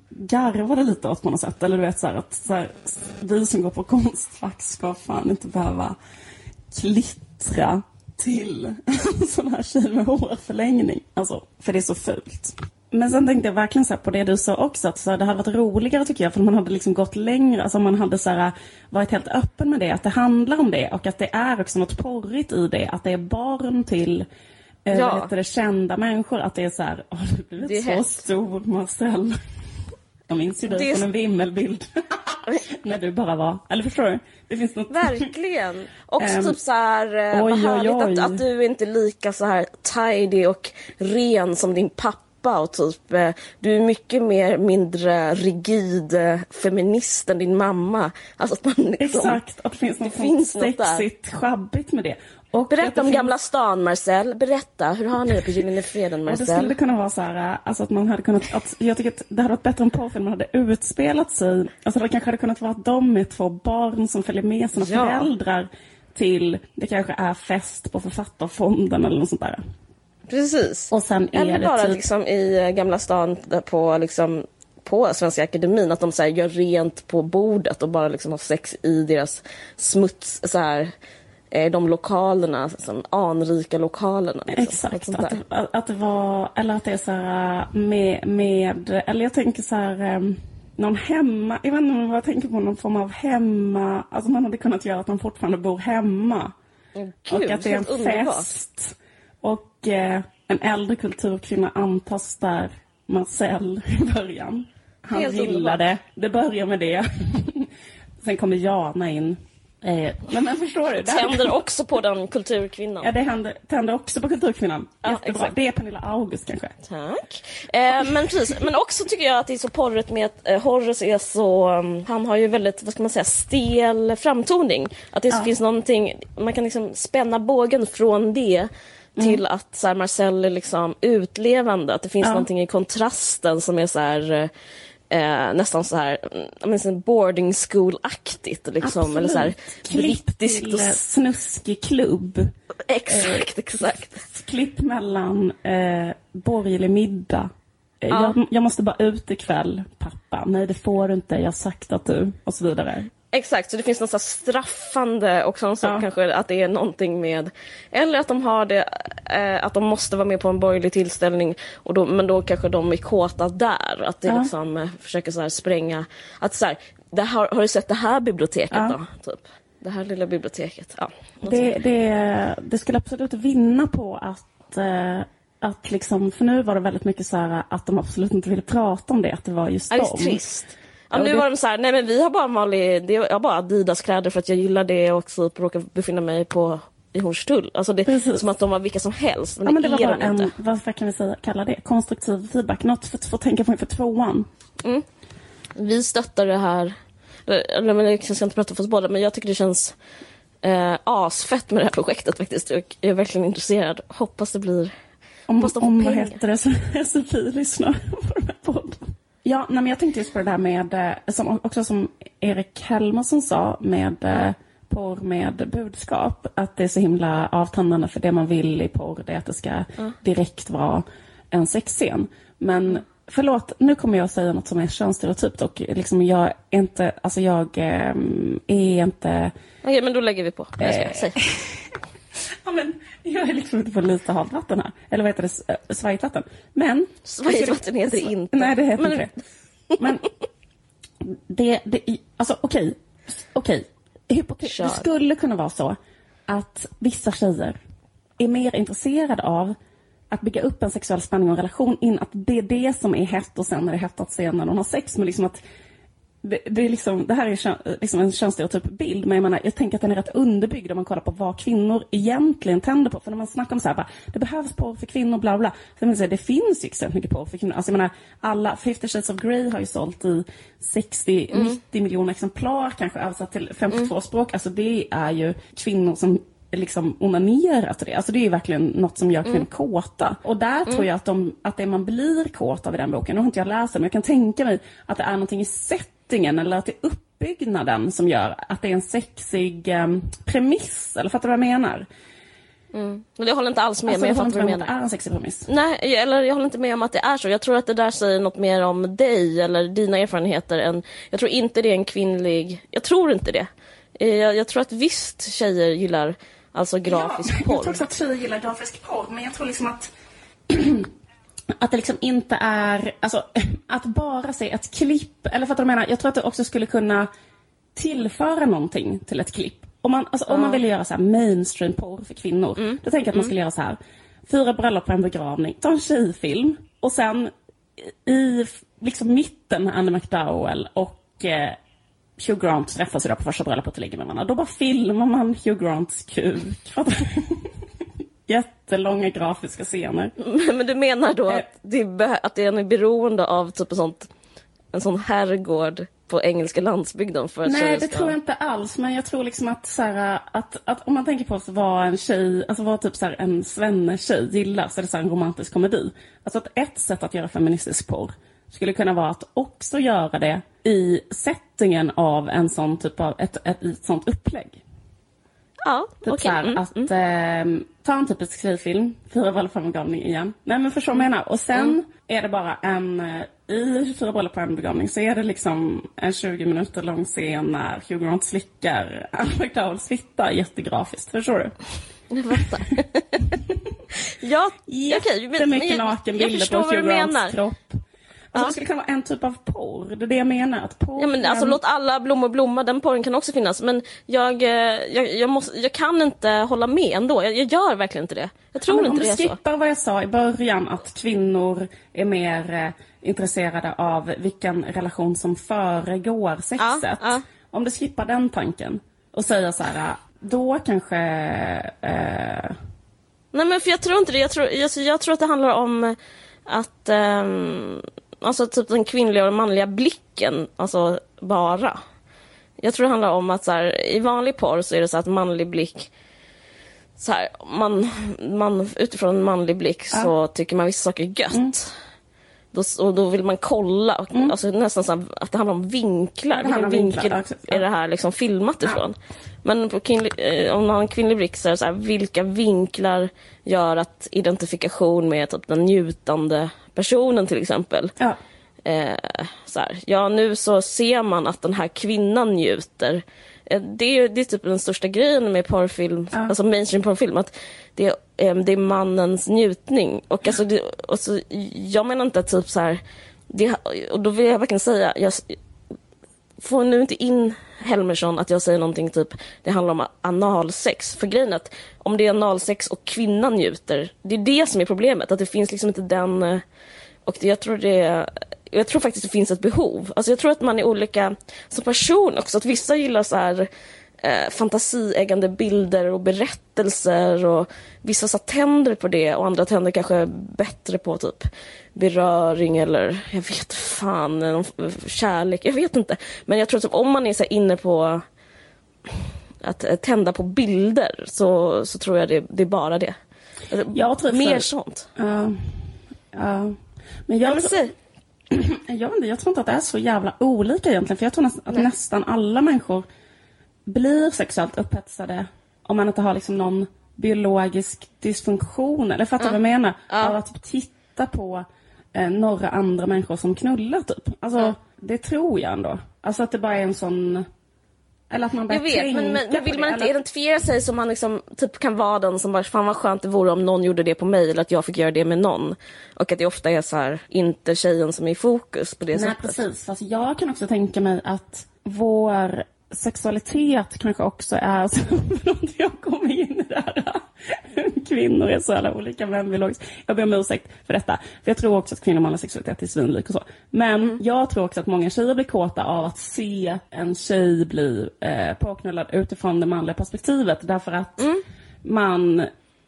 garvade lite åt på något sätt. Eller du vet så här, att så här, vi som går på Konstfack ska fan inte behöva klittra till en sån här tjej med hårförlängning. Alltså, för det är så fult. Men sen tänkte jag verkligen så på det du sa också, att så det hade varit roligare tycker jag, för man hade liksom gått längre, alltså man hade så här, varit helt öppen med det, att det handlar om det och att det är också något porrigt i det, att det är barn till eh, Ja. det, kända människor, att det är så här, har du blivit Det så hett. stor Marcel? Jag minns ju dig Det från en vimmelbild. När du bara var, eller förstår du? Det finns något... Verkligen. Också Ehm, typ så här, eh, oj, vad oj, härligt oj. Att, att du inte är lika så här tidy och ren som din pappa och typ eh, du är mycket mer mindre rigid eh, feminist än din mamma. Alltså att man liksom, Exakt, det finns något Det finns något där. sexigt, schabbigt med det. Och Berätta det om finns- Gamla stan Marcel. Berätta, hur har ni det på Gyllene Freden Och det skulle Marcel? det kunna vara så här, alltså att man hade kunnat, att, jag tycker att det hade varit bättre om porrfilmen hade utspelat sig, alltså det kanske hade kunnat vara att de med två barn som följer med sina Ja. föräldrar till, det kanske är fest på författarfonden eller något sånt där. Precis. Och sen är Eller det bara typ- liksom i eh, Gamla stan på liksom på Svenska Akademin, att de så här, gör rent på bordet och bara liksom har sex i deras smuts, så här, eh, de lokalerna, som anrika lokalerna. Liksom. Exakt, att, att det var, eller att det är så här med, med eller jag tänker så här, någon hemma, jag vet inte om jag tänker på någon form av hemma, alltså man hade kunnat göra att de fortfarande bor hemma. Åh, Gud, och att det är en fest. Och eh, en äldre kulturkvinna antas där, Marcel i början. Han Helt underbart. det. Det börjar med det. Sen kommer Jana in. Eh, men, men förstår du? Det här- Tänder också på den kulturkvinnan. Ja, det händer, tänder också på kulturkvinnan. Ja, Jättebra. exakt. Det är Pernilla August kanske. Tack. Eh, men precis, men också tycker jag att det är så porrigt med att eh, Horace är så, um, han har ju väldigt, vad ska man säga, stel framtoning. Att det Ja. finns någonting, man kan liksom spänna bågen från det till att så här, Marcel är liksom utlevande, att det finns Ja. någonting i kontrasten som är så här eh, Eh, nästan så här, mm, menar, boarding school-aktigt liksom. Eller så här, brittiskt och... eh, snuskig klubb. Exakt, exakt. Klipp mellan eh, borgerlig middag. Eh, Ja. Jag, jag måste bara ut ikväll, pappa. Nej, det får du inte. Jag har sagt att du... Och så vidare. Exakt, så det finns något straffande och sånt som Ja. kanske att det är någonting med Eller att de har det, eh, att de måste vara med på en borgerlig tillställning och då, men då kanske de är kåta där. Att det Ja. liksom eh, försöker så här spränga, att så här, det här, har du sett det här biblioteket Ja. då? Typ. Det här lilla biblioteket. Ja, Det, det, det skulle absolut vinna på att, eh, att liksom, för nu var det väldigt mycket så här att de absolut inte ville prata om det, att det var just Ja, det är dem. trist. Ja, nu var de så här, nej men vi har bara en vanlig, det är, jag har bara Adidas-kläder för att jag gillar det och så råkar befinna mig på i Hornstull. Alltså det Precis. som att de var vilka som helst, men, Ja, men det det, var bara en, vad, kan vi säga, kalla det? Konstruktiv feedback. Något för, att tänka på inför tvåan. Vi stöttar det här, eller men jag ska inte prata för oss båda, men jag tycker det känns eh, asfett med det här projektet faktiskt. Jag är verkligen intresserad. Hoppas det blir... Om, Hoppas de om vad heter det, SFI lyssnar på den här podden. Ja, nej, men jag tänkte just på det där med, eh, som, också som Erik Helmersson sa, med eh, porr med budskap. Att det är så himla avtändande för det man vill i porr, det är att det ska direkt vara en sexscen. Men förlåt, nu kommer jag att säga något som är könsstereotypt och liksom jag är inte, alltså jag eh, är inte Okej, men då lägger vi på. Jag Eh. ska, säg. Ja, men jag är liksom ute på lite halt vatten här. Eller vad heter det? S- Svajigt vatten. Men... Svajigt vatten heter det inte. Nej, det heter Men- inte det. Men det, det, alltså okej. Okej. Hypote- Kör. Det skulle kunna vara så att vissa tjejer är mer intresserade av att bygga upp en sexuell spänning och en relation in att det är det som är hett och sen är det hett att se när de har sex. Men liksom att det, är liksom, det här är liksom en könsstereotyp bild, men jag, menar, jag tänker att den är rätt underbyggd om man kollar på vad kvinnor egentligen tänder på. För när man snackar om så här, bara, det behövs porr för kvinnor, bla bla. Så jag här, det finns ju extremt mycket porr för kvinnor. Alltså, jag menar, alla, 50 Shades of Grey har ju sålt i 60-90 miljoner exemplar, kanske översatt till 52 språk. Alltså det är ju kvinnor som liksom onanerar till det. Alltså det är ju verkligen något som gör kvinnor kåta. Och där tror jag att, de, att det man blir kåt av i den boken, nu har inte jag läst den, men jag kan tänka mig att det är någonting i settingen eller att det är uppbyggnaden som gör att det är en sexig em, premiss. Eller fattar du vad jag menar? Men jag håller inte alls med, Alltså, men jag jag fattar vad du menar. det är en sexig premiss. Nej, eller jag håller inte med om att det är så. Jag tror att det där säger något mer om dig eller dina erfarenheter än... Jag tror inte det är en kvinnlig... Jag tror inte det. Eh, Jag, jag tror att visst tjejer gillar alltså grafisk ja, Jag porr. tror också att tjejer gillar grafisk porr, men jag tror liksom att att det liksom inte är, alltså att bara se ett klipp, eller fattar du vad jag menar? Jag tror att det också skulle kunna tillföra någonting till ett klipp. Om man, alltså, om man vill göra så här mainstream porr för kvinnor, Mm. då tänker jag att man skulle göra så här. Fyra bröllop på en begravning, ta en tjejfilm och sen i liksom mitten Andy McDowell och eh, Hugh Grant träffas idag på första bröllopet och ligger med varandra. Då bara filmar man Hugh Grants kuk. Jättelånga grafiska scener. Men du menar då Eh. att, det, beh- att det är beroende av typ en, sånt, en sån herrgård på engelska landsbygden för att Nej, det ska... tror jag inte alls. Men jag tror liksom att, så här, att, att om man tänker på vad en tjej, alltså vad typ så här, en svennetjej gillar, så är det så en romantisk komedi. Alltså att ett sätt att göra feministisk porr skulle kunna vara att också göra det i settingen av en sån typ av, ett, ett, ett sånt upplägg. Ja, Typ så här Mm. att ehm, ta en typisk tjejfilm, Fyra bröllop på en begravning igen. Nej men förstår vad jag menar? Och sen Mm. är det bara en, eh, i Fyra bröllop på en begravning så är det liksom en 20 minuter lång scen när Hugh Grant slickar Anne McDowells fitta jättegrafiskt. Förstår du? Jag fattar. ja, okej. men- men jag- Jag nakenbilder förstår på vad du menar. kropp. Alltså det skulle kunna vara en typ av porr. Det är det jag menar. Att porr Ja, men alltså, låt alla blommor blomma, den porren kan också finnas. Men jag, eh, jag, jag, måste, jag kan inte hålla med ändå. Jag, jag gör verkligen inte det. Jag tror Ja, inte det Om är du så. skippar vad jag sa i början, att kvinnor är mer eh, intresserade av vilken relation som föregår sexet. ja. Om du skippar den tanken och säger så här, då kanske... Eh, Nej men för jag tror inte det. Jag tror, jag, jag tror att det handlar om att ehm, Alltså typ den kvinnliga och manliga blicken, alltså bara. Jag tror det handlar om att så här, i vanlig porr så är det så att manlig blick så här, man, man, utifrån en manlig blick så tycker man vissa saker är gött. Mm. Då, och då vill man kolla, och, alltså nästan så här, att det handlar om vinklar. Vilken vinklar, vinkel ja. Ja. är det här liksom filmat ifrån? Men på kvinnlig, eh, om man har en kvinnlig blick så är det så här, vilka vinklar gör att identifikation med typ, den njutande personen till exempel ja. eh, så här, ja nu så ser man att den här kvinnan njuter. Eh, det, är, det är typ den största grejen med porrfilm, Ja. alltså mainstream porrfilm, att det, är, eh, det är mannens njutning. Och, alltså, det, och så, jag menar inte typ så här, det, och då vill jag verkligen säga, jag, får nu inte in Helmersson att jag säger någonting typ det handlar om analsex. För grejen är att om det är analsex och kvinnan njuter, det är det som är problemet. Att det finns liksom inte den... Eh, och det, jag tror det jag tror faktiskt det finns ett behov. Alltså jag tror att man är olika som person också. Att vissa gillar så här eh, fantasieggande bilder och berättelser och vissa så tänder på det och andra tänder kanske bättre på typ beröring eller jag vet fan, någon kärlek, jag vet inte. Men jag tror att om man är så inne på att eh, tända på bilder så, så tror jag det, det är bara det. Alltså, Jag tror mer för- sånt. Ja. ja. Men Ja, jag, säg. jag, jag tror inte att det är så jävla olika egentligen. För jag tror nästan, att nästan alla människor blir sexuellt upphetsade om man inte har liksom någon biologisk dysfunktion. Eller fattar du vad jag menar? Av att typ titta på eh, några andra människor som knullar typ. Alltså, det tror jag ändå. Alltså att det bara är en sån... Eller att man börjar Jag vet, men, men, men vill det, man inte eller- identifiera sig som man liksom, typ kan vara den som bara, fan vad skönt det vore om någon gjorde det på mig eller att jag fick göra det med någon. Och att det ofta är så här, inte tjejen som är i fokus på det Nej, sättet. precis. Fast jag kan också tänka mig att vår sexualitet kanske också är... Så, förlåt, jag kommer in i det här. Kvinnor är så jävla olika män biologiskt. Jag ber om ursäkt för detta. För jag tror också att kvinnor och manlig sexualitet är svinlik och så. Men Mm. jag tror också att många tjejer blir kåta av att se en tjej bli eh, påknullad utifrån det manliga perspektivet. Därför att Mm. man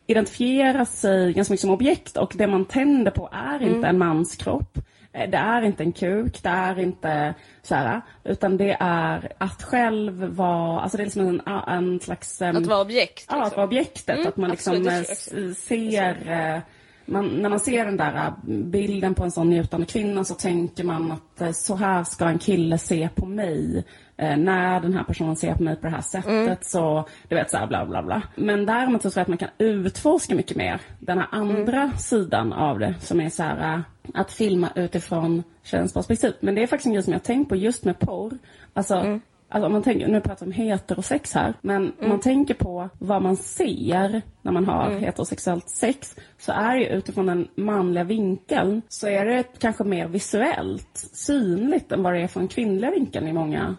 identifierar sig ganska mycket som objekt och det man tänder på är Mm. inte en mans kropp. Eh, Det är inte en kuk, det är inte så här, utan det är att själv vara, alltså det är liksom en, en slags... Att vara objekt. Ja, att liksom. vara objektet. Mm, att man liksom absolut, eh, s- ser... Man, när man ser den där eh, bilden på en sån njutande kvinna så tänker man att eh, så här ska en kille se på mig. Eh, när den här personen ser på mig på det här sättet Mm. så, du vet så här bla bla bla. Men däremot så tror jag att man kan utforska mycket mer den här andra Mm. sidan av det som är så här att filma utifrån tjejens perspektiv. Men det är faktiskt en grej som jag har tänkt på just med porr. Alltså, Mm. Alltså om man tänker, nu pratar vi om heterosex här, men om man tänker på vad man ser när man har heterosexuellt sex, så är det utifrån den manliga vinkeln, så är det kanske mer visuellt synligt än vad det är från kvinnliga vinkeln i många Mm,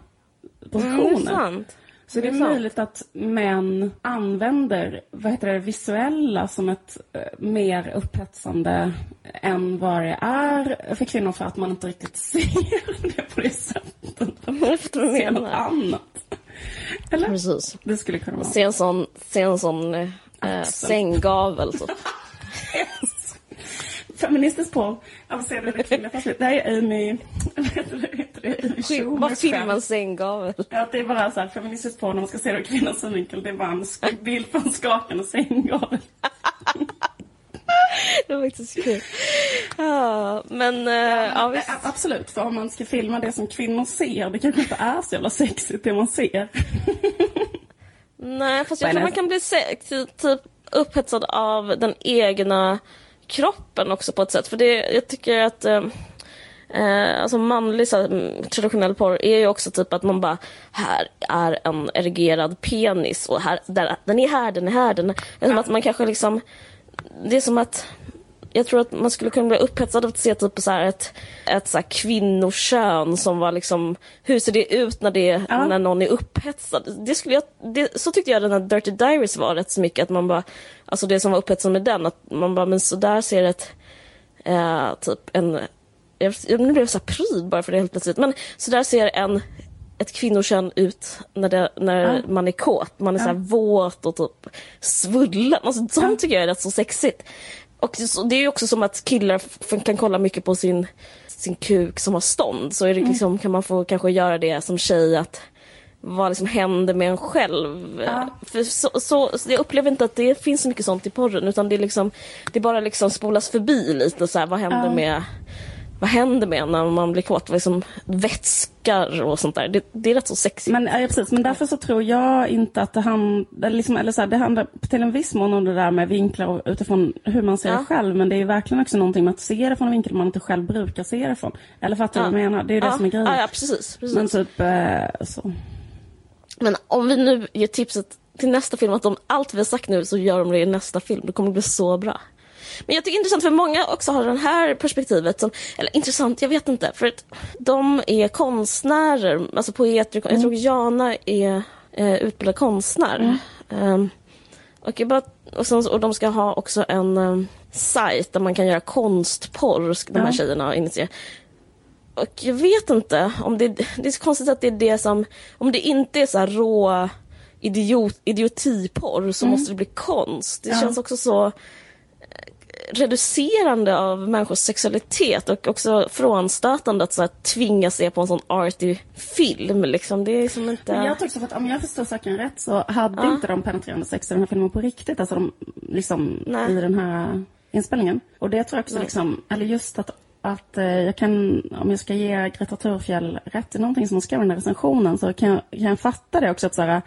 det positioner. är sant. Så det är möjligt att män använder vad heter det, visuella som ett eh, mer upphetsande än vad det är för kvinnor för att man inte riktigt ser det på det sättet. Du Ser något annat. Eller? Precis. Det skulle kunna vara. Se en sån, se en sån eh, sänggavel. Så. Feministiskt porr avancerade det kvinnliga perspektivet. Det här är Amy... Vad filmar sänggavel? Ja, att det är bara så här, feministiskt porr när man ska se det ur kvinnans synvinkel. Det är bara en bild på en skakande sänggavel. Det var faktiskt kul. Ja, men eh, ja, visst. Ja, Absolut, för om man ska filma det som kvinnor ser, det kanske inte är så jävla sexigt det man ser. Nej, fast jag tror man kan bli se- ty- typ upphetsad av den egna kroppen också på ett sätt. För det, jag tycker att eh, eh, alltså manlig så här, mm, traditionell porr är ju också typ att man bara här är en erigerad penis och här, där, den är här, den är här, den är... Som att man kanske liksom... Det är som att jag tror att man skulle kunna bli upphetsad av att se typ så här ett, ett så här kvinnokön som var liksom, hur ser det ut när, det, Ja. när någon är upphetsad? Det skulle jag, det, så tyckte jag den här Dirty Diaries var rätt så mycket, att man bara, alltså det som var upphetsande med den, att man bara, men så där ser ett, eh, typ en, jag, nu blev jag så här pryd bara för det helt plötsligt, men så där ser en ett kvinnokön ut när, det, när Ja. man är kåt. Man är så här våt och typ svullen. Alltså, sånt tycker jag är rätt så sexigt. Och det är ju också som att killar kan kolla mycket på sin, sin kuk som har stånd. Så är det Mm. liksom, kan man få kanske göra det som tjej att vad liksom händer med en själv. Ja. För så, så, så jag upplever inte att det finns så mycket sånt i porren utan det är liksom det bara liksom spolas förbi lite så här, vad händer Ja. med vad händer med när man blir kåt? Vad vätskar och sånt där. Det, det är rätt så sexigt. Men, ja, precis, men därför så tror jag inte att det handlar, liksom, eller så här, det handlar till en viss mån om det där med vinklar och utifrån hur man ser Ja. det själv. Men det är ju verkligen också någonting med att se det från en vinkel man inte själv brukar se det från. Eller fattar du vad jag menar? Det är ju det ja. som är grejen. Ja, ja precis. precis. Men typ eh, så. Men om vi nu ger tipset till nästa film att de, allt vi har sagt nu så gör de det i nästa film. Det kommer bli så bra. Men jag tycker det är intressant för många också har det här perspektivet som, eller intressant, jag vet inte, för att de är konstnärer, alltså poeter, jag tror Jana är eh, utbildad konstnär. Ehm, och, jag bara, och, sen, och de ska ha också en um, sajt där man kan göra konstporr, de här Ja. tjejerna ha initierat. Och jag vet inte om det, det är så konstigt att det är det som, om det inte är så här rå idiot, idiotiporr så måste det bli konst. Det Ja. känns också så reducerande av människors sexualitet och också frånstötande att så här, tvingas se på en sån arty film. Liksom. Det är som inte... Men jag tror också för att om jag förstår saken rätt så hade inte de penetrerande sex i den här filmen på riktigt. Alltså de, liksom Nej. i den här inspelningen. Och det tror jag också Nej. liksom, eller just att, att eh, jag kan, om jag ska ge Greta Thurfjell rätt i någonting som hon skrev i den här recensionen så kan jag, kan jag fatta det också att så här,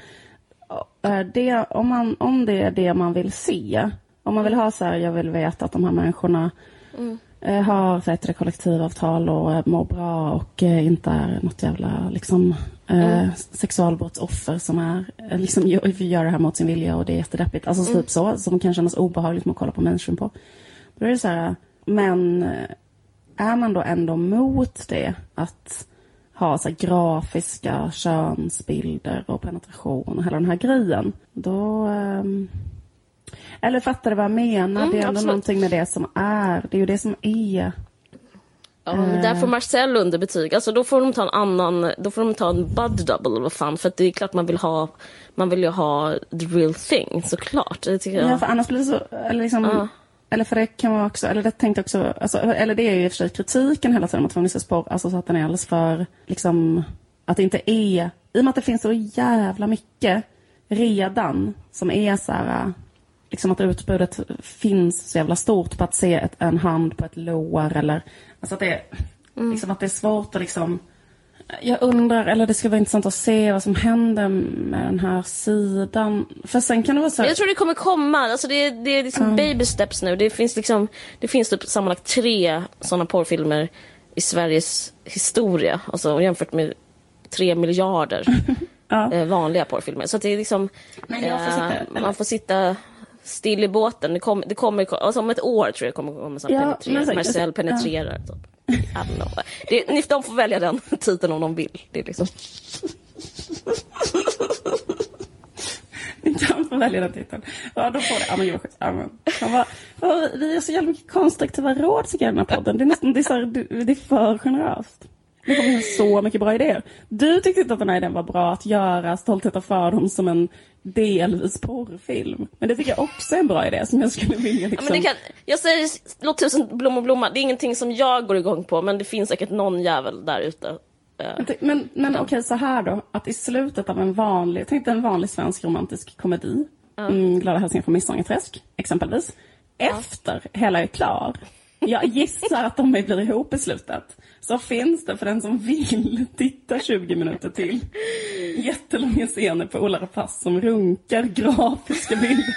eh, det, om, man, om det är det man vill se. Om man vill ha så här, jag vill veta att de här människorna eh, har det, kollektivavtal och eh, mår bra och eh, inte är något jävla liksom, eh, sexualbrottsoffer som är, eh, liksom, gör, gör det här mot sin vilja och det är jättedeppigt. Alltså typ så, som kan kännas obehagligt med att kolla på mainstream på. Då är det så här, men eh, är man då ändå mot det att ha så grafiska könsbilder och penetration och hela den här grejen, då... eller fattar du vad jag menar? Mm, det är ändå absolut. någonting med det som är. Det är ju det som är. Ja, men där får Marcel underbetyg. Alltså då får de ta en annan, då får de ta en bud double eller vad fan. För att det är klart man vill ha, man vill ju ha the real thing såklart. Det tycker jag. Ja, för annars blir det så... Eller, liksom, Ja. eller för det kan vara också... Eller det tänkte också... Alltså, eller det är ju i och för sig kritiken hela tiden mot feministisk porr. Alltså så att den är alldeles för... Liksom, att det inte är... I och med att det finns så jävla mycket redan som är så här... Liksom att utbudet finns så jävla stort på att se ett, en hand på ett lår eller... Alltså att det, är- liksom att det är svårt att liksom... Jag undrar, eller det skulle vara intressant att se vad som händer med den här sidan. För sen kan det vara så här, jag tror det kommer komma. Alltså det, det är liksom baby steps nu. Det finns liksom, det finns typ sammanlagt tre sådana porrfilmer i Sveriges historia. Alltså jämfört med tre miljarder Ja. eh, vanliga porrfilmer. Så att det är liksom, får sitta- eller- man får sitta still i båten. Det, kom, det kommer, alltså om ett år tror jag kommer komma här Ja, penetrera, men så- Marcel penetrerar. Typ. Don't know. Det, ni- de får välja den titeln om de vill. Det är liksom. Han får välja den titeln. Ja, då får det. Ja, men schysst. Ja, men. Vad, vi har så jävla mycket konstruktiva råd tycker jag i den här podden. Det är nästan det är, så här, det är för generöst. Det kommer in så mycket bra idéer. Du tyckte inte att den här idén var bra att göra Stolthet och fördom som en delvis porrfilm. Men det tycker jag också är en bra idé som jag skulle vilja Ja, liksom... men det kan, jag säger låt tusen blommor blomma. Det är ingenting som jag går igång på men det finns säkert någon jävel där ute. Eh, Men, men, okej, så här då. Att i slutet av en vanlig, tänk dig en vanlig svensk romantisk komedi. Mm, Glada hälsningar från Midsommarträsk, exempelvis. Efter hela är klar. Jag gissar att de blir ihop i slutet. Så finns det för den som vill titta 20 minuter till. Jättelånga scener på Ola Rapace som runkar grafiska bilder.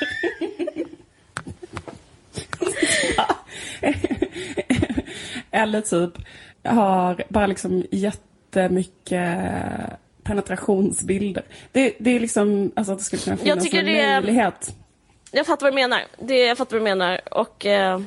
Eller typ har bara liksom jättemycket penetrationsbilder. Det, det är liksom, alltså att det skulle kunna finnas en möjlighet. jag fattar vad du menar. Det, jag fattar vad du menar. Och, eh,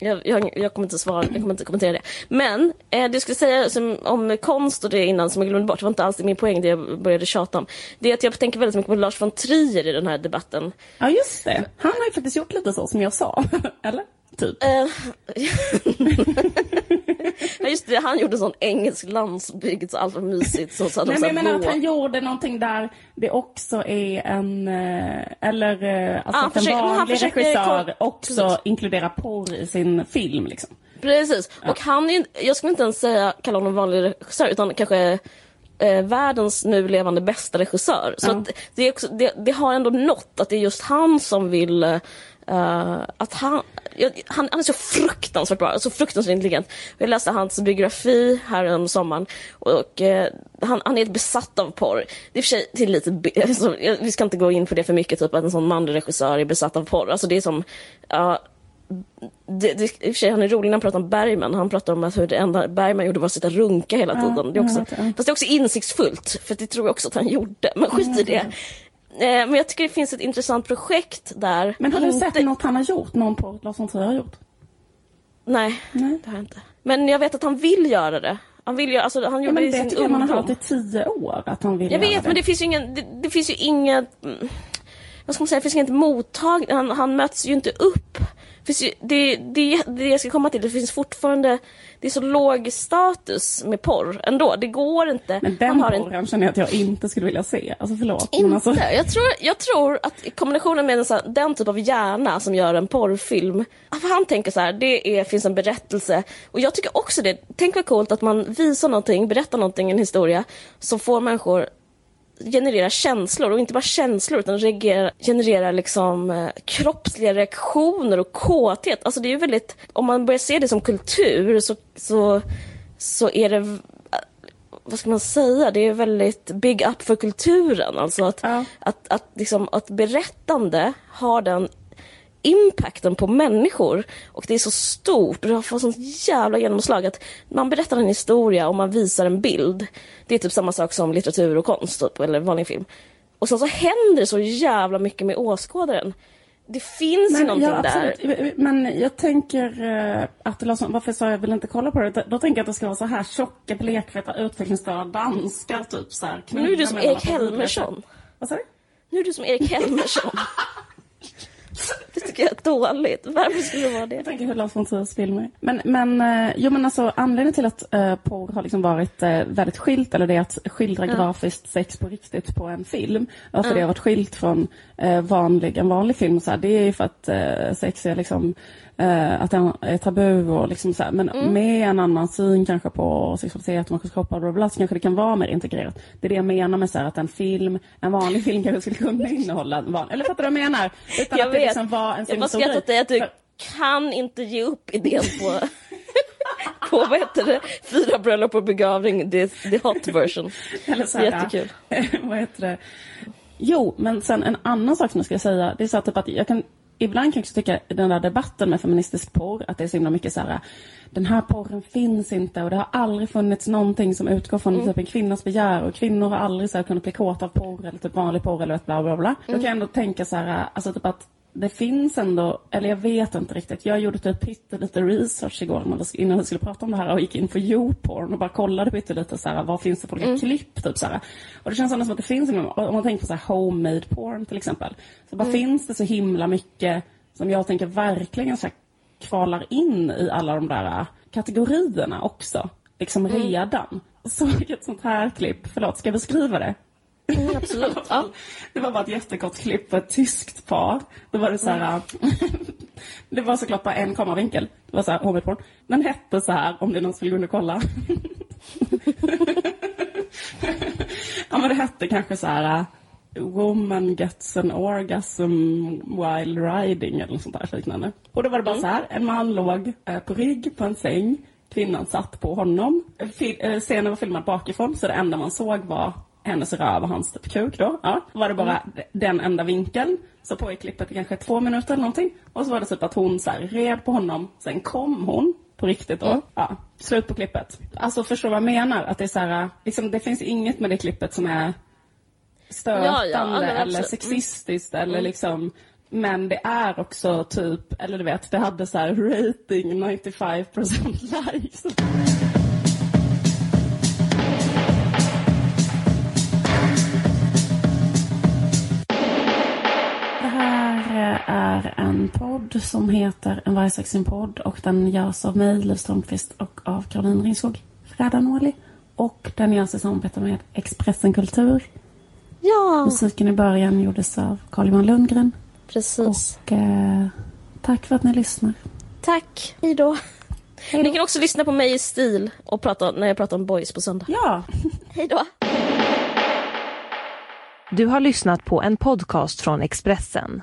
Jag, jag, jag, kommer inte svara, jag kommer inte kommentera det. Men eh, det jag skulle säga som, om konst och det innan som jag glömde bort, det var inte alls min poäng det jag började tjata om. Det är att jag tänker väldigt mycket på Lars von Trier i den här debatten. Ja just det, han har ju faktiskt gjort lite så som jag sa, eller? Typ. Eh, ja, just det, han gjorde sån engelsk landsbygd, så allt var mysigt. Så, så Nej, men jag menar att han gjorde någonting där det också är en, eh, eller eh, alltså Ah, att en försöker- han vanlig försöker regissör också Precis. inkluderar porr i sin film liksom. Precis, och han är jag skulle inte ens säga kalla honom vanlig regissör utan kanske eh, världens nu levande bästa regissör. Så Ja. det, är också, det, det har ändå nått att det är just han som vill eh, att han, jag, han, han är så fruktansvärt bra, så fruktansvärt intelligent. Jag läste hans biografi här om sommaren och eh, han, han är helt besatt av porr. Det är för sig lite, alltså, jag- vi ska inte gå in på det för mycket, typ att en sån manlig regissör är besatt av porr. Alltså det är som, ja, det, det, I och för sig, han är rolig när han pratar om Bergman. Han pratar om att hur det enda Bergman gjorde var att sitta och runka hela Ja, tiden. Det är också, ja. Fast det är också insiktsfullt, för det tror jag också att han gjorde. Men skit i det. Eh, Men jag tycker det finns ett intressant projekt där. Men har du Inte- sett något han har gjort? Någon porr Lars von Trier har gjort? Nej, Nej. det har jag inte. Men jag vet att han vill göra det. Han vill göra, alltså han Ja, men det tycker jag man har hört i tio år att han vill Jag göra vet, det. men det finns ju ingen, det, det finns ju inget, mm, vad ska man säga, det finns inget mottag, han, han möts ju inte upp. Det, finns det, det, det jag ska komma till, det finns fortfarande, det är så låg status med porr ändå. Det går inte. Men den Man har en- porren känner jag att jag inte skulle vilja se. Alltså förlåt. inte. Alltså, Jag, tror, jag tror att kombinationen med en sån, den typ av hjärna som gör en porrfilm. Han tänker så här, det är, finns en berättelse. Och jag tycker också det. Tänk vad coolt att man visar någonting, berättar någonting, en historia. Som får människor generera känslor. Och inte bara känslor utan reagera, generera liksom eh, kroppsliga reaktioner och kåthet. Alltså det är ju väldigt, om man börjar se det som kultur så, så, så är det vad ska man säga, det är väldigt big up för kulturen. Alltså att, Ja. att, att, liksom, att berättande har den impacten på människor och det är så stort och det får sånt jävla genomslag att man berättar en historia och man visar en bild. Det är typ samma sak som litteratur och konst typ, eller vanlig film. Och sen så händer det så jävla mycket med åskådaren. Det finns ju men, någonting ja, där. Men jag tänker eh, att Larsson, varför sa jag vill inte kolla på det? Då tänker jag att det ska vara så här tjocka, blekfeta, utvecklingsstörda danskar typ så här. Men nu är du som Erik Helmersson. Vad sa du? Nu är du som Erik Helmersson. Det tycker jag är dåligt. Varför skulle det vara det? Jag tänker hur Lars von Triers filmer. Men, men, eh, jo, men alltså, anledningen till att uh, porr har liksom varit eh, väldigt skilt, eller det är att skildra grafiskt sex på riktigt på en film. Varför det har varit skilt från eh, vanlig, en vanlig film, så här, det är ju för att eh, sex är liksom eh, att det är tabu och liksom så här, men med en annan syn kanske på sexualitet och människors kroppar och bla, så kanske det kan vara mer integrerat. Det är det jag menar med så här, att en film, en vanlig film kanske skulle kunna innehålla en vanlig, eller fattar du vad jag menar? Utan Jag att det vet. liksom var en Jag bara skrattar åt dig att du För- kan inte ge upp idén på, på vad heter det, fyra bröllop och begravning, the, the hot version. Eller så här, Jättekul. vad heter det? Jo, men sen en annan sak som jag skulle säga, det är så att, typ att jag kan Ibland kan jag också tycka den där debatten med feministisk porr, att det är så himla mycket så här, den här porren finns inte och det har aldrig funnits någonting som utgår från Mm. typ en kvinnas begär och kvinnor har aldrig så här, kunnat bli kåta av porr eller typ vanlig porr eller ett bla bla bla. Mm. Då kan jag ändå tänka så här, alltså typ att det finns ändå, eller jag vet inte riktigt. Jag gjorde typ pyttelite research igår innan vi skulle prata om det här och gick in på YouPorn och bara kollade pyttelite så här, vad finns det för olika klipp typ så här. Och det känns ändå som att det finns, om man tänker på så här homemade porn till exempel. Så bara finns det så himla mycket som jag tänker verkligen så här kvalar in i alla de där äh, kategorierna också. Liksom redan. Så ett sånt här klipp, förlåt, ska jag beskriva det? Mm, absolut. Ja. Det var bara ett jättekort klipp på ett tyskt par. Då var det så här... det var såklart bara en kameravinkel. Det var så här, homemade porn. Den hette så här, om det är någon som vill gå in och kolla. ja, men det hette kanske så här... Woman gets an orgasm while riding eller något sånt där liknande. Och då var det bara så här, en man låg eh, på rygg på en säng. Kvinnan satt på honom. Fi- eh, Scenen var filmad bakifrån så det enda man såg var hennes röv och hans typ kuk då. Ja, var det bara d- den enda vinkeln. Så på i klippet i kanske två minuter eller någonting. Och så var det typ att hon så här red på honom, sen kom hon på riktigt då. Ja, slut på klippet. Alltså förstår du vad jag menar? Att det är så här, liksom, det finns inget med det klippet som är stötande Ja, ja, eller absolut. sexistiskt eller liksom Men det är också typ, eller du vet, det hade så här rating 95% likes. Är en podd som heter En vargsaxin podd och den görs av mig, Liv Strömqvist och av Caroline Ringskog Ferdanoli. Och den görs i samarbete med Expressen Kultur. Ja, Musiken i början gjordes av Carl-Johan Lundgren. precis. Och eh, tack för att ni lyssnar. Tack. Hej då. Ni kan också lyssna på mig i stil och prata, när jag pratar om boys på söndag. Ja, Hej då. Du har lyssnat på en podcast från Expressen.